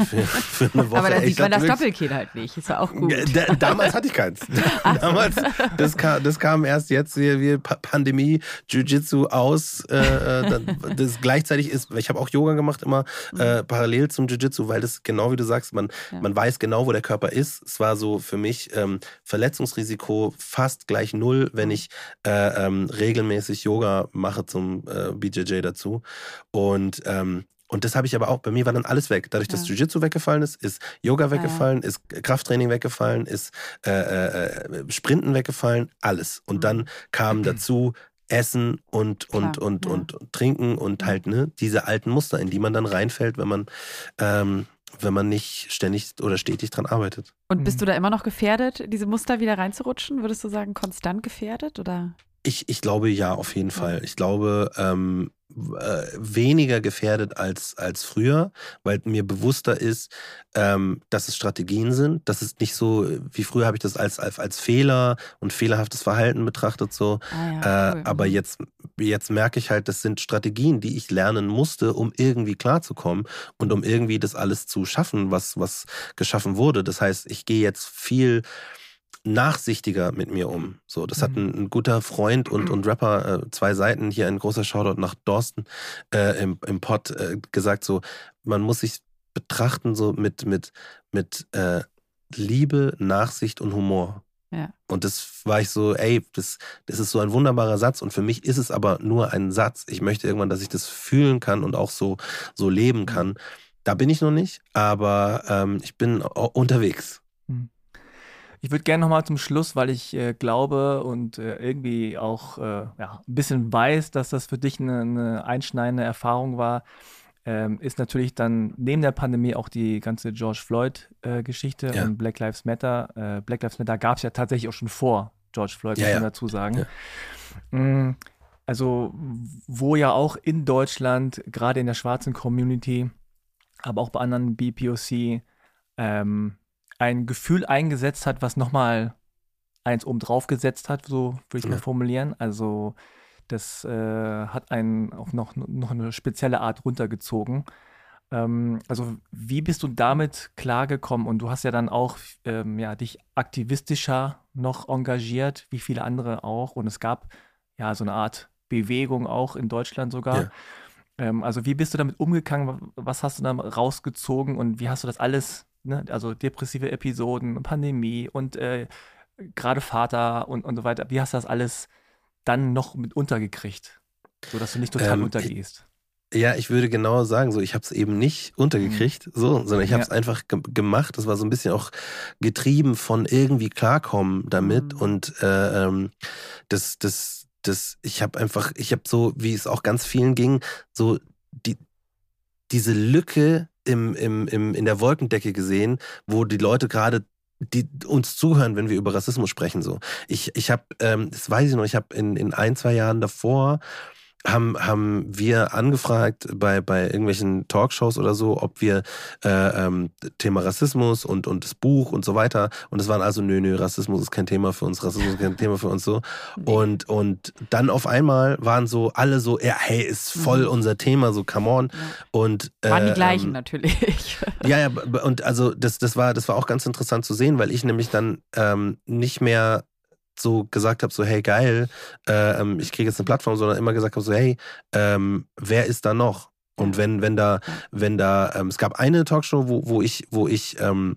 <laughs> für, für eine Woche. Sieht man das Doppelkinn halt nicht. Ist ja auch gut. Da, damals hatte ich keins. <laughs> <laughs> damals, das kam, das kam erst jetzt hier wie Pandemie, Jiu-Jitsu aus. Äh, äh <laughs> das gleichzeitig ist, ich habe auch Yoga gemacht immer äh, mhm. parallel zum Jiu-Jitsu, weil das genau wie du sagst, man, ja. man weiß genau, wo der Körper ist. Es war so für mich ähm, Verletzungsrisiko fast gleich null, wenn ich äh, ähm, regelmäßig Yoga mache zum äh, BJJ dazu. Und ähm, und das habe ich aber auch, bei mir war dann alles weg. Dadurch, dass ja. Jiu-Jitsu weggefallen ist, ist Yoga weggefallen, ja. ist Krafttraining weggefallen, ist äh, äh, äh, Sprinten weggefallen, alles. Und mhm. dann kam dazu Essen und, und, Klar, und, ja. und, und, Trinken und halt, ne, diese alten Muster, in die man dann reinfällt, wenn man, ähm, wenn man nicht ständig oder stetig dran arbeitet. Und bist mhm. du da immer noch gefährdet, diese Muster wieder reinzurutschen? Würdest du sagen, konstant gefährdet oder? Ich, ich glaube ja, auf jeden Fall. Ich glaube, ähm, äh, weniger gefährdet als, als früher, weil mir bewusster ist, ähm, dass es Strategien sind. Das ist nicht so, wie früher habe ich das als, als, als Fehler und fehlerhaftes Verhalten betrachtet. so. Ah ja, cool. äh, aber mhm. jetzt, jetzt merke ich halt, das sind Strategien, die ich lernen musste, um irgendwie klarzukommen und um irgendwie das alles zu schaffen, was, was geschaffen wurde. Das heißt, ich gehe jetzt viel nachsichtiger mit mir um. So, das mhm. hat ein, ein, guter Freund und, und Rapper, äh, zwei Seiten, hier ein großer Shoutout nach Dorsten äh, im, im Pod äh, gesagt, so, man muss sich betrachten so mit, mit, mit äh, Liebe, Nachsicht und Humor. Ja. Und das war ich so, ey, das, das ist so ein wunderbarer Satz. Und für mich ist es aber nur ein Satz. Ich möchte irgendwann, dass ich das fühlen kann und auch so, so leben kann. Da bin ich noch nicht, aber ähm, ich bin unterwegs. Ich würde gerne nochmal zum Schluss, weil ich äh, glaube und äh, irgendwie auch äh, ja, ein bisschen weiß, dass das für dich eine, eine einschneidende Erfahrung war, ähm, ist natürlich dann neben der Pandemie auch die ganze George Floyd-Geschichte ja. und Black Lives Matter. Äh, Black Lives Matter gab es ja tatsächlich auch schon vor George Floyd, muss ja, man dazu sagen. Mhm. Also, wo ja auch in Deutschland, gerade in der schwarzen Community, aber auch bei anderen BPOC, ähm, ein Gefühl eingesetzt hat, was nochmal eins oben drauf gesetzt hat, so würde ich ja. mal formulieren. Also das äh, hat einen auch noch, noch eine spezielle Art runtergezogen. Ähm, also wie bist du damit klargekommen? Und du hast ja dann auch ähm, ja, dich aktivistischer noch engagiert, wie viele andere auch. Und es gab ja so eine Art Bewegung auch in Deutschland sogar. Ja. Ähm, also wie bist du damit umgegangen? Was hast du da rausgezogen und wie hast du das alles, ne? also depressive Episoden, Pandemie und äh, gerade Vater und, und so weiter, wie hast du das alles dann noch mit untergekriegt, sodass du nicht total ähm, untergehst? Ja, ich würde genau sagen, so ich habe es eben nicht untergekriegt, mhm. so, sondern ich habe es ja. einfach ge gemacht. Das war so ein bisschen auch getrieben von irgendwie klarkommen damit mhm. und äh, ähm, das, das, das, ich habe einfach, ich habe so, wie es auch ganz vielen ging, so die diese Lücke im, im, im, in der Wolkendecke gesehen, wo die Leute gerade die uns zuhören, wenn wir über Rassismus sprechen. So, ich, ich habe, ähm, das weiß ich noch, ich habe in, in ein, zwei Jahren davor haben, haben wir angefragt bei, bei irgendwelchen Talkshows oder so, ob wir äh, ähm, Thema Rassismus und, und das Buch und so weiter. Und es waren also, nö, nö, Rassismus ist kein Thema für uns, Rassismus ist kein Thema für uns so. Und, und dann auf einmal waren so alle so, ja, hey, ist voll mhm. unser Thema, so come on. Ja. Und, äh, waren die gleichen ähm, natürlich. <laughs> Ja, ja, und also das, das, war, das war auch ganz interessant zu sehen, weil ich nämlich dann ähm, nicht mehr so gesagt habe, so hey geil, äh, ähm, ich kriege jetzt eine Plattform, sondern immer gesagt habe, so hey, ähm, wer ist da noch? Und wenn, wenn da, wenn da, ähm, es gab eine Talkshow, wo, wo ich, wo ich ähm,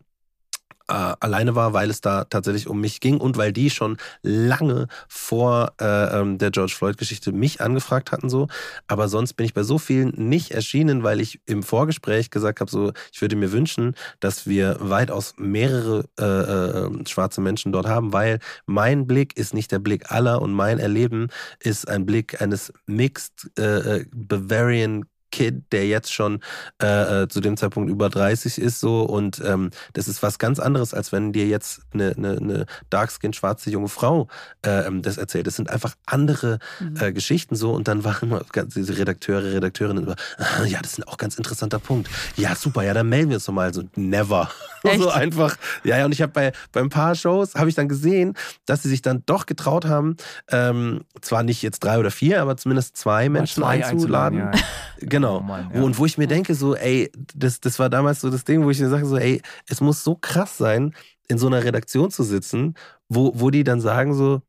äh, alleine war, weil es da tatsächlich um mich ging und weil die schon lange vor äh, ähm, der George Floyd-Geschichte mich angefragt hatten so. Aber sonst bin ich bei so vielen nicht erschienen, weil ich im Vorgespräch gesagt habe, so ich würde mir wünschen, dass wir weitaus mehrere äh, äh, schwarze Menschen dort haben, weil mein Blick ist nicht der Blick aller und mein Erleben ist ein Blick eines Mixed äh, äh Bavarian Kid, der jetzt schon äh, äh, zu dem Zeitpunkt über 30 ist, so und ähm, das ist was ganz anderes, als wenn dir jetzt eine, eine, eine darkskin schwarze junge Frau äh, ähm, das erzählt. Das sind einfach andere mhm. äh, Geschichten so und dann waren immer diese Redakteure, Redakteurinnen ah, ja, das ist auch ganz interessanter Punkt. Ja, super, ja, dann melden wir uns nochmal. So, never. <laughs> Echt? so einfach. Ja, ja, und ich habe bei, bei ein paar Shows, habe ich dann gesehen, dass sie sich dann doch getraut haben, ähm, zwar nicht jetzt drei oder vier, aber zumindest zwei Menschen zwei einzuladen. einzuladen ja. <laughs> <laughs> Genau Genau. Oh Mann, ja. Und wo ich mir denke, so, ey, das, das war damals so das Ding, wo ich mir sage, so, ey, es muss so krass sein, in so einer Redaktion zu sitzen, wo, wo die dann sagen, so,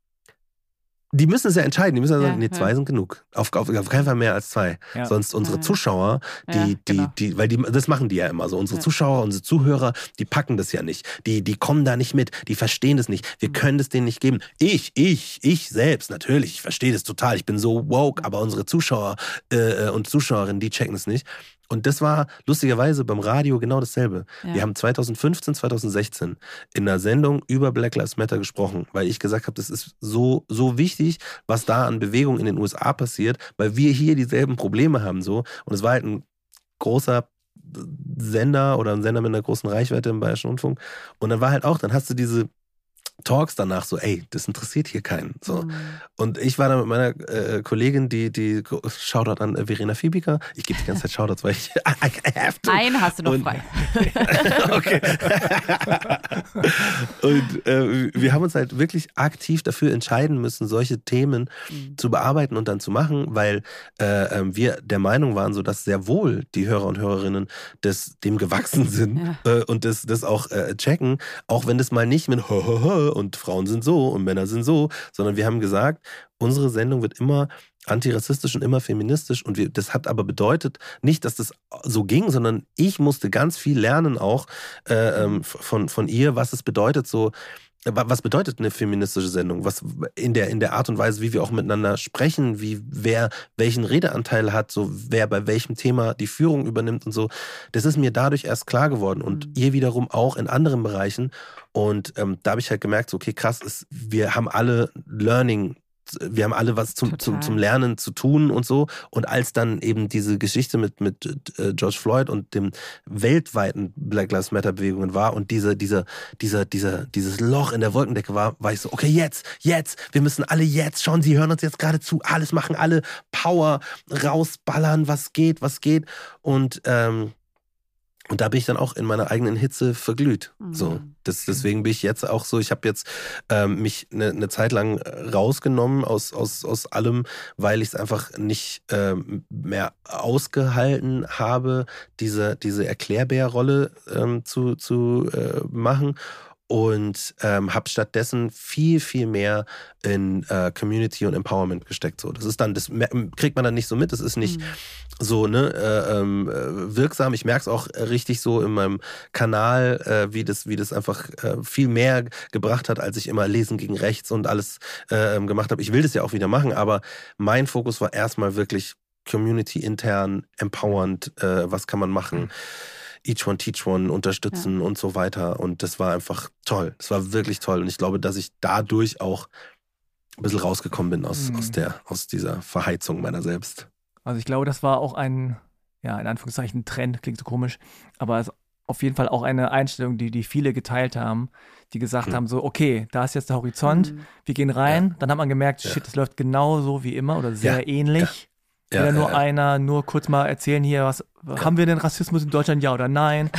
die müssen es ja entscheiden. Die müssen ja sagen, nee, zwei ja. sind genug. Auf, auf, auf, keinen Fall mehr als zwei. Ja. Sonst unsere Zuschauer, die, genau. die, die, weil die, das machen die ja immer so. Unsere Zuschauer, unsere Zuhörer, die packen das ja nicht. Die, die kommen da nicht mit. Die verstehen das nicht. Wir mhm. können das denen nicht geben. Ich, ich, ich selbst, natürlich, ich verstehe das total. Ich bin so woke, aber unsere Zuschauer äh, äh und Zuschauerinnen, die checken es nicht. Und das war lustigerweise beim Radio genau dasselbe. Ja. Wir haben 2015, 2016 in einer Sendung über Black Lives Matter gesprochen, weil ich gesagt habe, das ist so, so wichtig, was da an Bewegung in den USA passiert, weil wir hier dieselben Probleme haben so. Und es war halt ein großer Sender oder ein Sender mit einer großen Reichweite im Bayerischen Rundfunk. Und dann war halt auch, dann hast du diese Talks danach so, ey, das interessiert hier keinen. So. Mhm. Und ich war da mit meiner äh, Kollegin, die, die Shoutout an äh, Verena Fiebiger. Ich gebe die ganze Zeit Shoutouts, weil ich <laughs> I, have to. Einen hast du noch Und, frei. <laughs> okay. und äh, wir haben uns halt wirklich aktiv dafür entscheiden müssen, solche Themen mhm. zu bearbeiten und dann zu machen, weil äh, ähm, wir der Meinung waren, so dass sehr wohl die Hörer und Hörerinnen des, dem gewachsen sind ja. Äh, und das, das auch äh, checken, auch wenn das mal nicht mit und Frauen sind so und Männer sind so, sondern wir haben gesagt, unsere Sendung wird immer antirassistisch und immer feministisch und wir, das hat aber bedeutet nicht, dass das so ging, sondern ich musste ganz viel lernen auch äh, ähm, von, von ihr, was es bedeutet, so was bedeutet eine feministische Sendung? Was in der, in der Art und Weise, wie wir auch miteinander sprechen, wie wer welchen Redeanteil hat, so wer bei welchem Thema die Führung übernimmt und so. Das ist mir dadurch erst klar geworden und mhm. ihr wiederum auch in anderen Bereichen. Und ähm, da habe ich halt gemerkt, so, okay, krass, ist, wir haben alle Learning wir haben alle was zum, zum, zum, Lernen zu tun und so. Und als dann eben diese Geschichte mit, mit äh, George Floyd und dem weltweiten Black Lives Matter Bewegungen war und diese, diese, dieser, dieser, dieses Loch in der Wolkendecke war, war ich so, okay, jetzt, jetzt, wir müssen alle jetzt schauen, sie hören uns jetzt gerade zu, alles machen, alle Power rausballern, was geht, was geht. Und ähm, und da bin ich dann auch in meiner eigenen Hitze verglüht. Mhm. So, das, deswegen bin ich jetzt auch so. Ich habe jetzt ähm, mich eine, eine Zeit lang rausgenommen aus, aus, aus allem, weil ich es einfach nicht ähm, mehr ausgehalten habe, diese, diese Erklärbärrolle ähm, zu, zu äh, machen und ähm, habe stattdessen viel, viel mehr in äh, Community und Empowerment gesteckt. So, das ist dann, das kriegt man dann nicht so mit. Das ist nicht mhm. so ne, äh, ähm, äh, wirksam. Ich merke es auch richtig so in meinem Kanal, äh, wie, das, wie das einfach äh, viel mehr gebracht hat, als ich immer Lesen gegen Rechts und alles äh, ähm, gemacht habe. Ich will das ja auch wieder machen, aber mein Fokus war erstmal wirklich Community intern, empowernd, was kann man machen. Mhm Each One Teach One unterstützen ja. und so weiter. Und das war einfach toll. Das war wirklich toll. Und ich glaube, dass ich dadurch auch ein bisschen rausgekommen bin aus, mhm. aus, der, aus dieser Verheizung meiner selbst. Also ich glaube, das war auch ein, ja, in Anführungszeichen Trend, klingt so komisch, aber es ist auf jeden Fall auch eine Einstellung, die, die viele geteilt haben, die gesagt mhm. haben, so, okay, da ist jetzt der Horizont, mhm. wir gehen rein, ja. dann hat man gemerkt, shit, es läuft genauso wie immer oder sehr ja. ähnlich. Ja, ja, nur ja, einer, nur kurz mal erzählen hier, was haben wir denn Rassismus in Deutschland, ja oder nein?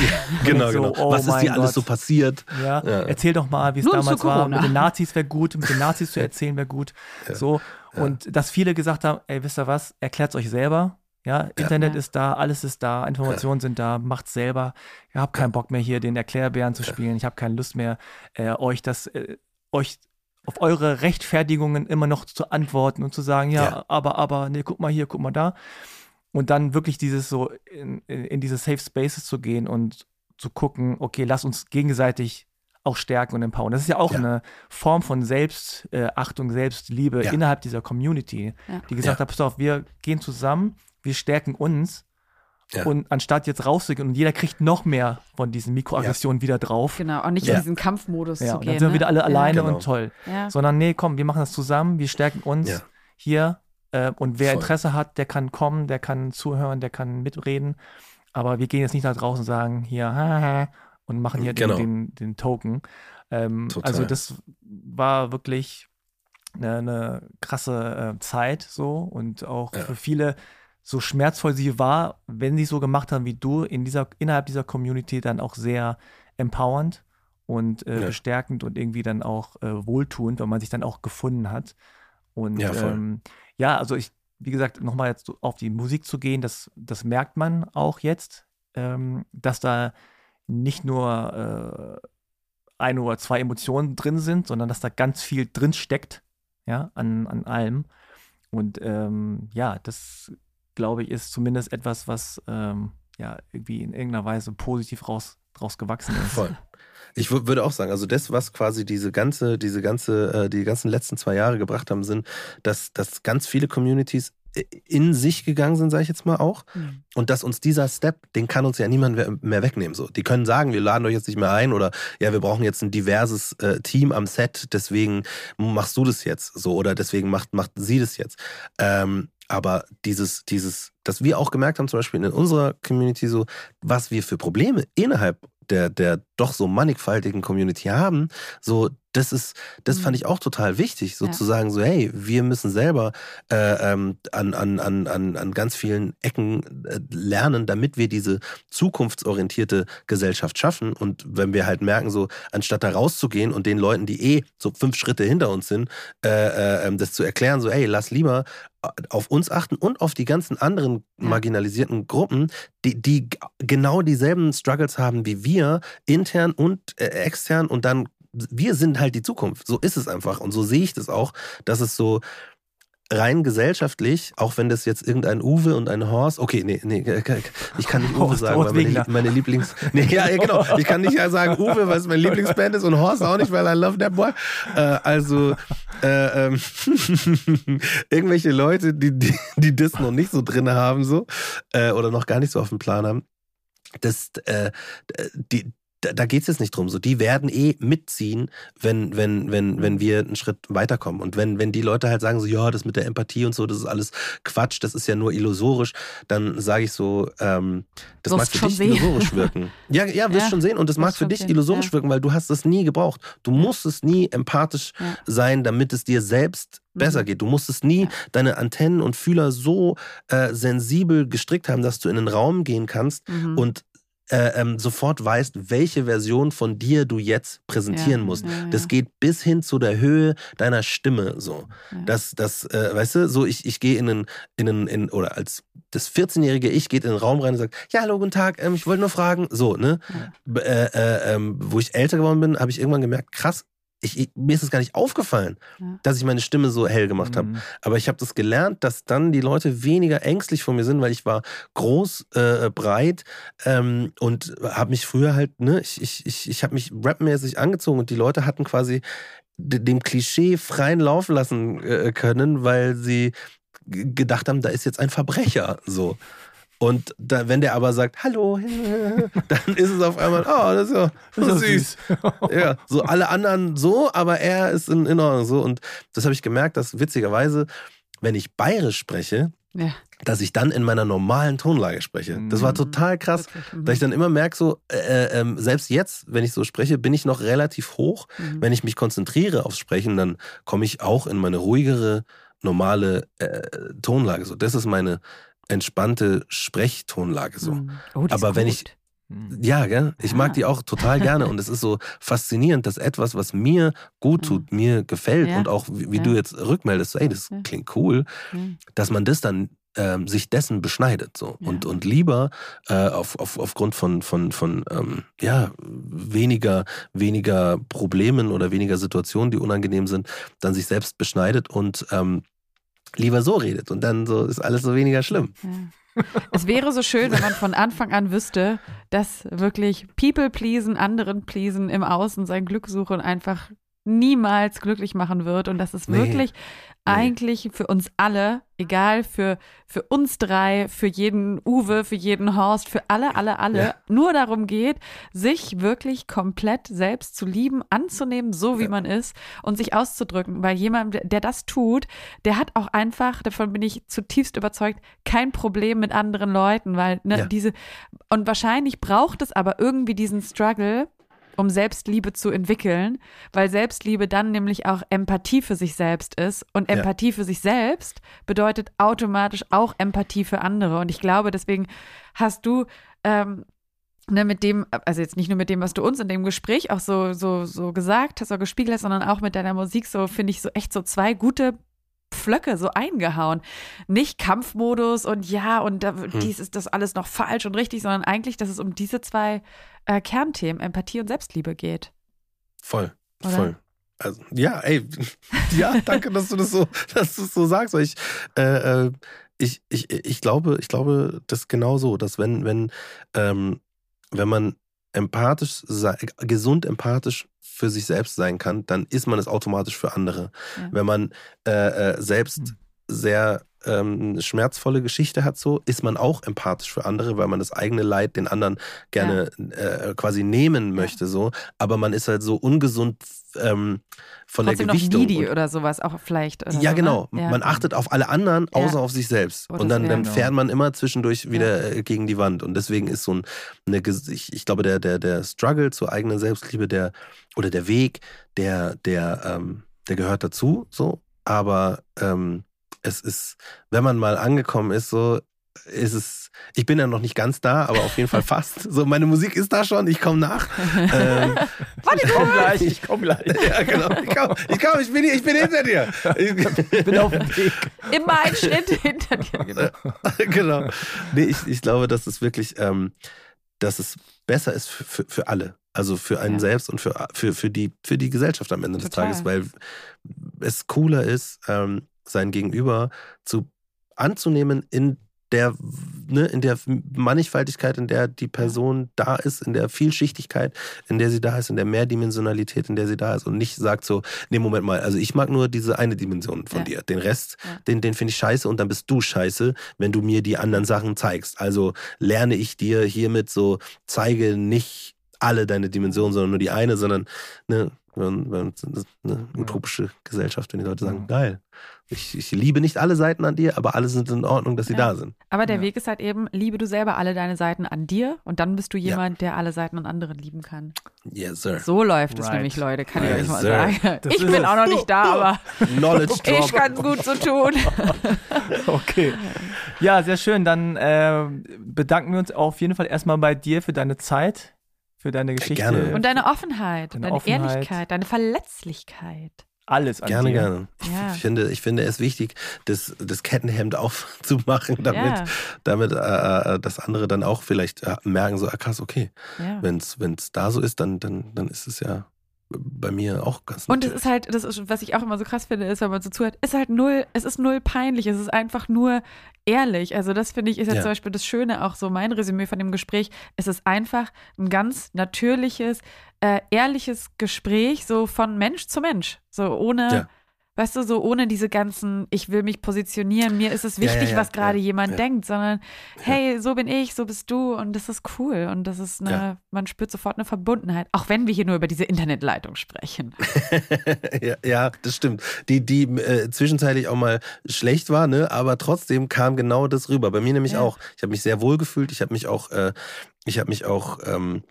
genau, so, genau. Oh was ist hier Gott. alles so passiert? Ja, erzähl doch mal, wie es damals war. Mit den Nazis wäre gut, mit den Nazis zu erzählen wäre gut. So. Und dass viele gesagt haben, ey, wisst ihr was, erklärt es euch selber. Ja, Internet ist da, alles ist da, Informationen sind da, macht's selber. Ich habe keinen Bock mehr hier den Erklärbären zu spielen. Ich habe keine Lust mehr, äh, euch das, äh, euch auf eure Rechtfertigungen immer noch zu antworten und zu sagen, ja, ja, aber, aber, nee, guck mal hier, guck mal da. Und dann wirklich dieses so in, in diese Safe Spaces zu gehen und zu gucken, okay, lass uns gegenseitig auch stärken und empowern. Das ist ja auch ja. eine Form von Selbstachtung, Selbstliebe ja. innerhalb dieser Community, die gesagt hat, pass auf, wir gehen zusammen, wir stärken uns ja. Und anstatt jetzt rauszugehen und jeder kriegt noch mehr von diesen Mikroaggressionen ja. wieder drauf. Genau, auch nicht ja. in diesen Kampfmodus ja, zu gehen. Dann sind wir wieder alle alleine genau. und toll. Sondern nee, komm, wir machen das zusammen, wir stärken uns hier. Äh, und wer Voll. Interesse hat, der kann kommen, der kann zuhören, der kann mitreden. Aber wir gehen jetzt nicht nach draußen und sagen, hier, haha, und machen hier genau. den, den, den, Token. Ähm, also das war wirklich eine, eine krasse äh, Zeit so und auch für viele so schmerzvoll sie war, wenn sie so gemacht haben wie du, in dieser, innerhalb dieser Community dann auch sehr empowernd und äh, ja. bestärkend und irgendwie dann auch äh, wohltuend, weil man sich dann auch gefunden hat. Und ja, ähm, ja also ich, wie gesagt, nochmal jetzt auf die Musik zu gehen, das, das merkt man auch jetzt, ähm, dass da nicht nur äh, ein oder zwei Emotionen drin sind, sondern dass da ganz viel drin steckt, ja, an, an allem. Und ähm, ja, das glaube ich, ist zumindest etwas, was ähm, ja irgendwie in irgendeiner Weise positiv raus, draus gewachsen ist. Voll. Ich würde auch sagen, also das, was quasi diese ganze, diese ganze, äh, die ganzen letzten zwei Jahre gebracht haben, sind, dass, dass ganz viele Communities in sich gegangen sind, sage ich jetzt mal auch. Mhm. Und dass uns dieser Step, den kann uns ja niemand mehr wegnehmen. So, die können sagen, wir laden euch jetzt nicht mehr ein oder ja, wir brauchen jetzt ein diverses äh, Team am Set, deswegen machst du das jetzt so oder deswegen macht, macht sie das jetzt. Ähm, aber dieses, dieses, dass wir auch gemerkt haben, zum Beispiel in unserer Community so, was wir für Probleme innerhalb der, der doch so mannigfaltigen Community haben, so, das ist, das fand mhm. ich auch total wichtig, sozusagen ja. so, hey, wir müssen selber äh, ähm, an, an, an, an ganz vielen Ecken äh, lernen, damit wir diese zukunftsorientierte Gesellschaft schaffen. Und wenn wir halt merken, so, anstatt da rauszugehen und den Leuten, die eh so fünf Schritte hinter uns sind, äh, äh, ähm, das zu erklären, so, hey, lass lieber äh, auf uns achten und auf die ganzen anderen marginalisierten Gruppen, die, die genau dieselben Struggles haben wie wir, intern und äh, extern und dann wir sind halt die Zukunft. So ist es einfach. Und so sehe ich das auch, dass es so rein gesellschaftlich, auch wenn das jetzt irgendein Uwe und ein Horst, okay, nee, nee, ich kann nicht Uwe Horst, sagen, weil meine, meine, Lieblings, nee, ja, genau, ich kann nicht sagen Uwe, weil es mein Lieblingsband ist und Horst auch nicht, weil I love that boy. Äh, also, äh, ähm, <laughs> irgendwelche Leute, die, die, die das noch nicht so drin haben, so, äh, oder noch gar nicht so auf dem Plan haben, das, äh, die, da, da geht es jetzt nicht drum. So, die werden eh mitziehen, wenn, wenn, wenn, wenn wir einen Schritt weiterkommen. Und wenn, wenn die Leute halt sagen, so, ja, das mit der Empathie und so, das ist alles Quatsch, das ist ja nur illusorisch, dann sage ich so, ähm, das mag für dich sehen. illusorisch <laughs> wirken. Ja, ja, wirst ja, schon sehen. Und das mag für dich sehen. illusorisch ja. wirken, weil du hast es nie gebraucht. Du musstest nie empathisch ja. sein, damit es dir selbst besser mhm. geht. Du musstest nie deine Antennen und Fühler so äh, sensibel gestrickt haben, dass du in den Raum gehen kannst mhm. und äh, ähm, sofort weißt, welche Version von dir du jetzt präsentieren ja, musst. Ja, das geht bis hin zu der Höhe deiner Stimme so. Das, das, äh, weißt du, so ich, ich gehe in einen, in einen, in, oder als das 14-jährige Ich geht in den Raum rein und sagt, ja, hallo, guten Tag, ähm, ich wollte nur fragen, so, ne? Äh, äh, ähm, wo ich älter geworden bin, habe ich irgendwann gemerkt, krass, ich, ich, mir ist es gar nicht aufgefallen, ja. dass ich meine Stimme so hell gemacht mhm. habe. Aber ich habe das gelernt, dass dann die Leute weniger ängstlich vor mir sind, weil ich war groß, äh, breit ähm, und habe mich früher halt, ne, ich, ich, ich, ich habe mich rapmäßig angezogen und die Leute hatten quasi dem Klischee freien Lauf lassen äh, können, weil sie gedacht haben, da ist jetzt ein Verbrecher so. Und da, wenn der aber sagt, hallo, <laughs> dann ist es auf einmal, oh, das ist ja, das ist <laughs> süß. ja, so alle anderen so, aber er ist in, in Ordnung so. Und das habe ich gemerkt, dass witzigerweise, wenn ich bayerisch spreche, ja. dass ich dann in meiner normalen Tonlage spreche. Das war mhm. total krass, mhm. dass ich dann immer merke, so, äh, äh, selbst jetzt, wenn ich so spreche, bin ich noch relativ hoch. Mhm. Wenn ich mich konzentriere aufs Sprechen, dann komme ich auch in meine ruhigere, normale äh, Tonlage. So, das ist meine entspannte Sprechtonlage so. Hm. Oh, Aber wenn gut. ich hm. ja, gell? ich ja. mag die auch total gerne und es ist so faszinierend, dass etwas, was mir gut tut, ja. mir gefällt ja. und auch wie, wie du jetzt rückmeldest, ey, das klingt cool, dass man das dann ähm, sich dessen beschneidet so und und lieber äh, auf, auf, aufgrund von von von ähm, ja weniger weniger Problemen oder weniger Situationen, die unangenehm sind, dann sich selbst beschneidet und ähm, lieber so redet und dann so ist alles so weniger schlimm. Ja. Es wäre so schön, wenn man von Anfang an wüsste, dass wirklich People pleasen, anderen pleasen, im Außen sein Glück suchen einfach niemals glücklich machen wird und dass es nee. wirklich eigentlich für uns alle, egal für, für uns drei, für jeden Uwe, für jeden Horst, für alle, alle, alle, ja. nur darum geht, sich wirklich komplett selbst zu lieben, anzunehmen, so wie ja. man ist und sich auszudrücken. Weil jemand, der das tut, der hat auch einfach, davon bin ich zutiefst überzeugt, kein Problem mit anderen Leuten, weil ne, ja. diese, und wahrscheinlich braucht es aber irgendwie diesen Struggle, um Selbstliebe zu entwickeln, weil Selbstliebe dann nämlich auch Empathie für sich selbst ist. Und Empathie ja. für sich selbst bedeutet automatisch auch Empathie für andere. Und ich glaube, deswegen hast du ähm, ne, mit dem, also jetzt nicht nur mit dem, was du uns in dem Gespräch auch so, so, so gesagt hast oder gespiegelt hast, sondern auch mit deiner Musik, so finde ich so echt so zwei gute Pflöcke so eingehauen. Nicht Kampfmodus und ja, und da, hm. dies ist das alles noch falsch und richtig, sondern eigentlich, dass es um diese zwei äh, Kernthemen, Empathie und Selbstliebe geht. Voll, Oder? voll. Also, ja, ey, <laughs> ja, danke, dass du das so, dass du so sagst. Ich, äh, äh, ich, ich, ich glaube, ich glaube, das genau so, dass wenn, wenn, ähm, wenn man empathisch, gesund empathisch für sich selbst sein kann, dann ist man es automatisch für andere. Ja. Wenn man äh, äh, selbst hm. sehr ähm, schmerzvolle Geschichte hat, so ist man auch empathisch für andere, weil man das eigene Leid den anderen gerne ja. äh, quasi nehmen möchte, ja. so. Aber man ist halt so ungesund ähm, von Trotzdem der Gewichtung. Noch needy oder sowas auch vielleicht. Ja, so, genau. Ne? Ja. Man achtet auf alle anderen, außer auf sich selbst. Oh, und dann, dann fährt man immer zwischendurch wieder äh, gegen die Wand. Und deswegen ist so ein, eine, ich, ich glaube, der, der, der Struggle zur eigenen Selbstliebe, der, oder der Weg, der, der, ähm, der gehört dazu, so. Aber ähm, es ist, wenn man mal angekommen ist, so ist es, ich bin ja noch nicht ganz da, aber auf jeden Fall <laughs> fast. So, meine Musik ist da schon, ich komme nach. Ähm, Warte, <laughs> ich komme gleich, ich komme gleich. ja, genau. Ich komme, ich, komm, ich, bin, ich bin hinter dir. Ich bin auf dem Weg. Immer ein Schritt hinter dir. Genau. <laughs> genau. Nee, ich, ich glaube, dass es wirklich, ähm, dass es besser ist für, für, für alle. Also für einen ja. selbst und für, für, für, die, für die Gesellschaft am Ende Total. des Tages, weil es cooler ist, ähm, sein Gegenüber zu anzunehmen in der, ne, in der Mannigfaltigkeit, in der die Person da ist, in der Vielschichtigkeit, in der sie da ist, in der Mehrdimensionalität, in der sie da ist und nicht sagt so, nee, Moment mal, also ich mag nur diese eine Dimension von ja. dir. Den Rest, ja. den, den finde ich scheiße und dann bist du scheiße, wenn du mir die anderen Sachen zeigst. Also lerne ich dir hiermit so, zeige nicht alle deine Dimensionen, sondern nur die eine, sondern ne, eine utopische Gesellschaft, wenn die Leute sagen, geil. Ich, ich, liebe nicht alle Seiten an dir, aber alle sind in Ordnung, dass sie ja. da sind. Aber der ja. Weg ist halt eben, liebe du selber alle deine Seiten an dir und dann bist du jemand, ja. der alle Seiten an anderen lieben kann. Yes, sir. So läuft right. es nämlich, Leute, kann yes, ich euch mal sir. sagen. Das ich bin auch noch nicht da, aber <laughs> Knowledge <laughs> ich kann es gut so tun. <laughs> okay. Ja, sehr schön. Dann äh, bedanken wir uns auf jeden Fall erstmal bei dir für deine Zeit, für deine Geschichte. Gerne. Und deine Offenheit, deine, deine Offenheit. Ehrlichkeit, deine Verletzlichkeit alles an Gerne, dir. gerne. Ja. Ich, finde, ich finde es wichtig, das, das Kettenhemd <laughs> aufzumachen, damit, ja. damit äh, äh, das andere dann auch vielleicht äh, merken, so, ah, krass, okay. Ja. Wenn es da so ist, dann, dann, dann ist es ja bei mir auch ganz Und es ist halt, das ist, was ich auch immer so krass finde, ist, wenn man so zuhört, ist halt null, es ist null peinlich, es ist einfach nur ehrlich. Also das finde ich ist jetzt ja. zum Beispiel das Schöne, auch so mein Resümee von dem Gespräch. Es ist einfach ein ganz natürliches, äh, ehrliches Gespräch, so von Mensch zu Mensch. So ohne, ja. weißt du, so ohne diese ganzen, ich will mich positionieren, mir ist es wichtig, ja, was gerade jemand denkt, sondern hey, so bin ich, so bist du und das ist cool. Und das ist eine, man spürt sofort eine Verbundenheit, auch wenn wir hier nur über diese Internetleitung sprechen. <laughs> ja, das stimmt. Die, die äh, zwischenzeitlich auch mal schlecht war, ne, aber trotzdem kam genau das rüber. Bei mir nämlich auch. Ich habe mich sehr wohl gefühlt, ich habe mich auch, äh, ich habe mich auch ähm,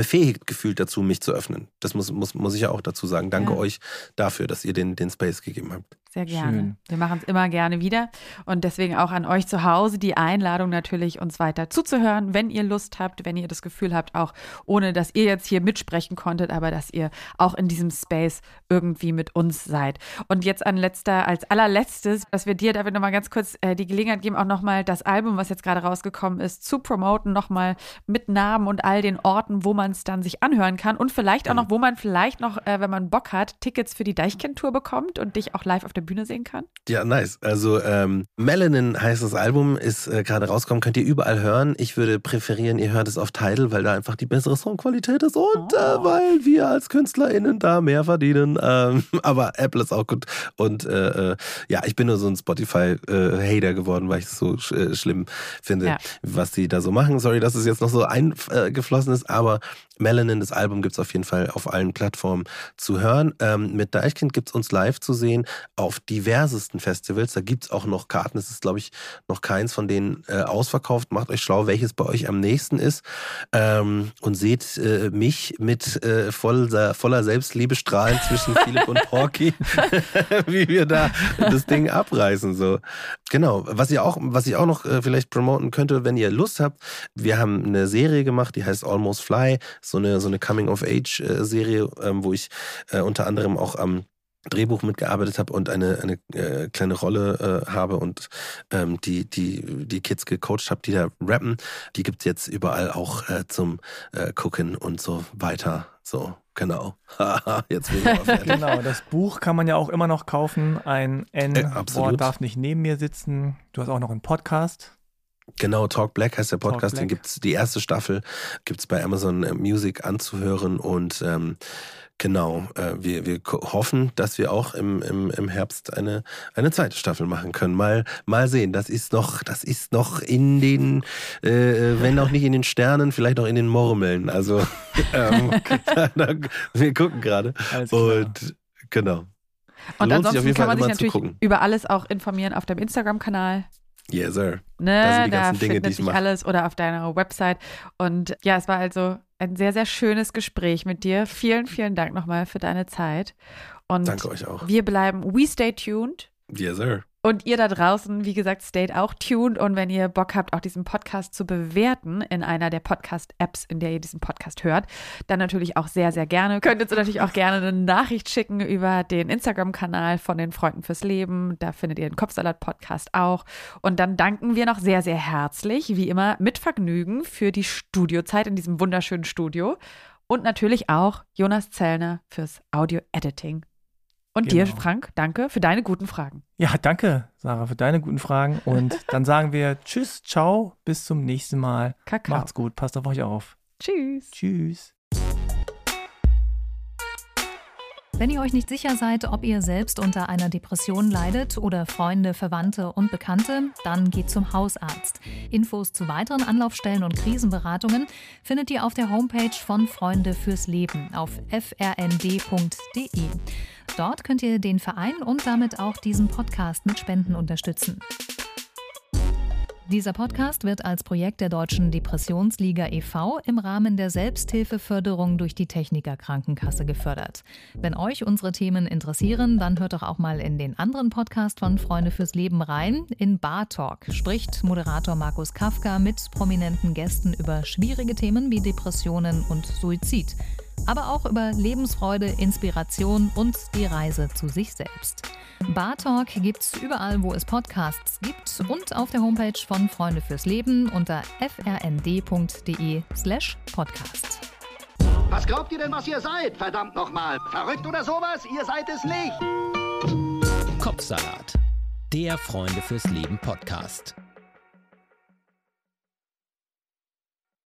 befähigt gefühlt dazu, mich zu öffnen. Das muss, muss, muss ich ja auch dazu sagen. Danke ja. euch dafür, dass ihr den, den Space gegeben habt. Sehr gerne. Schön. Wir machen es immer gerne wieder. Und deswegen auch an euch zu Hause die Einladung natürlich, uns weiter zuzuhören, wenn ihr Lust habt, wenn ihr das Gefühl habt, auch ohne dass ihr jetzt hier mitsprechen konntet, aber dass ihr auch in diesem Space irgendwie mit uns seid. Und jetzt an letzter, als allerletztes, dass wir dir, David, nochmal ganz kurz äh, die Gelegenheit geben, auch nochmal das Album, was jetzt gerade rausgekommen ist, zu promoten, nochmal mit Namen und all den Orten, wo man es dann sich anhören kann und vielleicht auch noch, wo man vielleicht noch, äh, wenn man Bock hat, Tickets für die Deichkind-Tour bekommt und dich auch live auf der der Bühne sehen kann? Ja, nice. Also ähm, Melanin heißt das Album, ist äh, gerade rausgekommen, könnt ihr überall hören. Ich würde präferieren, ihr hört es auf Tidal, weil da einfach die bessere Songqualität ist und äh, oh. äh, weil wir als KünstlerInnen da mehr verdienen. Ähm, <laughs> aber Apple ist auch gut. Und äh, äh ja, ich bin nur so ein Spotify-Hater äh, geworden, weil ich es so sch schlimm finde, ja. was die da so machen. Sorry, dass es jetzt noch so eingeflossen ist, aber Melanin, das Album gibt es auf jeden Fall auf allen Plattformen zu hören. Ähm, mit Deichkind gibt es uns live zu sehen auf diversesten Festivals. Da gibt es auch noch Karten. Es ist, glaube ich, noch keins von denen äh, ausverkauft. Macht euch schlau, welches bei euch am nächsten ist. Ähm, und seht äh, mich mit äh, voller, voller Selbstliebe strahlen zwischen <laughs> Philipp und Porky, <laughs> wie wir da das Ding abreißen. So. Genau. Was, ihr auch, was ich auch noch äh, vielleicht promoten könnte, wenn ihr Lust habt. Wir haben eine Serie gemacht, die heißt Almost Fly so eine, so eine Coming-of-Age-Serie, ähm, wo ich äh, unter anderem auch am Drehbuch mitgearbeitet habe und eine, eine äh, kleine Rolle äh, habe und ähm, die, die, die Kids gecoacht habe, die da rappen. Die gibt es jetzt überall auch äh, zum Gucken und so weiter. So, genau. <laughs> jetzt bin ich. <laughs> Genau, das Buch kann man ja auch immer noch kaufen. Ein N-Wort darf nicht neben mir sitzen. Du hast auch noch einen Podcast. Genau, Talk Black heißt der Podcast, den gibt es, die erste Staffel gibt es bei Amazon äh, Music anzuhören und ähm, genau, äh, wir, wir hoffen, dass wir auch im, im, im Herbst eine, eine zweite Staffel machen können. Mal, mal sehen, das ist noch, das ist noch in den, äh, wenn auch nicht in den Sternen, vielleicht auch in den Murmeln. Also <laughs> ähm, <laughs> wir gucken gerade. Und genau. Und Lohnt ansonsten kann man sich natürlich über alles auch informieren auf dem Instagram-Kanal. Yes, sir. Ne, da Dinge, findet sich alles oder auf deiner Website. Und ja, es war also ein sehr, sehr schönes Gespräch mit dir. Vielen, vielen Dank nochmal für deine Zeit. Und Danke euch auch. Wir bleiben, we stay tuned. Yes, sir. Und ihr da draußen, wie gesagt, stayt auch tuned. Und wenn ihr Bock habt, auch diesen Podcast zu bewerten in einer der Podcast-Apps, in der ihr diesen Podcast hört, dann natürlich auch sehr, sehr gerne. Könnt ihr natürlich auch gerne eine Nachricht schicken über den Instagram-Kanal von den Freunden fürs Leben. Da findet ihr den Kopfsalat-Podcast auch. Und dann danken wir noch sehr, sehr herzlich, wie immer, mit Vergnügen für die Studiozeit in diesem wunderschönen Studio. Und natürlich auch Jonas Zellner fürs Audio-Editing und genau. dir, Frank, danke für deine guten Fragen. Ja, danke, Sarah, für deine guten Fragen. Und <laughs> dann sagen wir Tschüss, ciao, bis zum nächsten Mal. Kakao. Macht's gut, passt auf euch auf. Tschüss. Tschüss. Wenn ihr euch nicht sicher seid, ob ihr selbst unter einer Depression leidet oder Freunde, Verwandte und Bekannte, dann geht zum Hausarzt. Infos zu weiteren Anlaufstellen und Krisenberatungen findet ihr auf der Homepage von Freunde fürs Leben auf frnd.de. Dort könnt ihr den Verein und damit auch diesen Podcast mit Spenden unterstützen. Dieser Podcast wird als Projekt der Deutschen Depressionsliga e.V. im Rahmen der Selbsthilfeförderung durch die Techniker Krankenkasse gefördert. Wenn euch unsere Themen interessieren, dann hört doch auch mal in den anderen Podcast von Freunde fürs Leben rein. In Bar Talk spricht Moderator Markus Kafka mit prominenten Gästen über schwierige Themen wie Depressionen und Suizid aber auch über Lebensfreude, Inspiration und die Reise zu sich selbst. Bar Talk gibt's überall, wo es Podcasts gibt und auf der Homepage von Freunde fürs Leben unter frnd.de/slash podcast. Was glaubt ihr denn, was ihr seid? Verdammt nochmal. Verrückt oder sowas? Ihr seid es nicht. Kopfsalat. Der Freunde fürs Leben Podcast.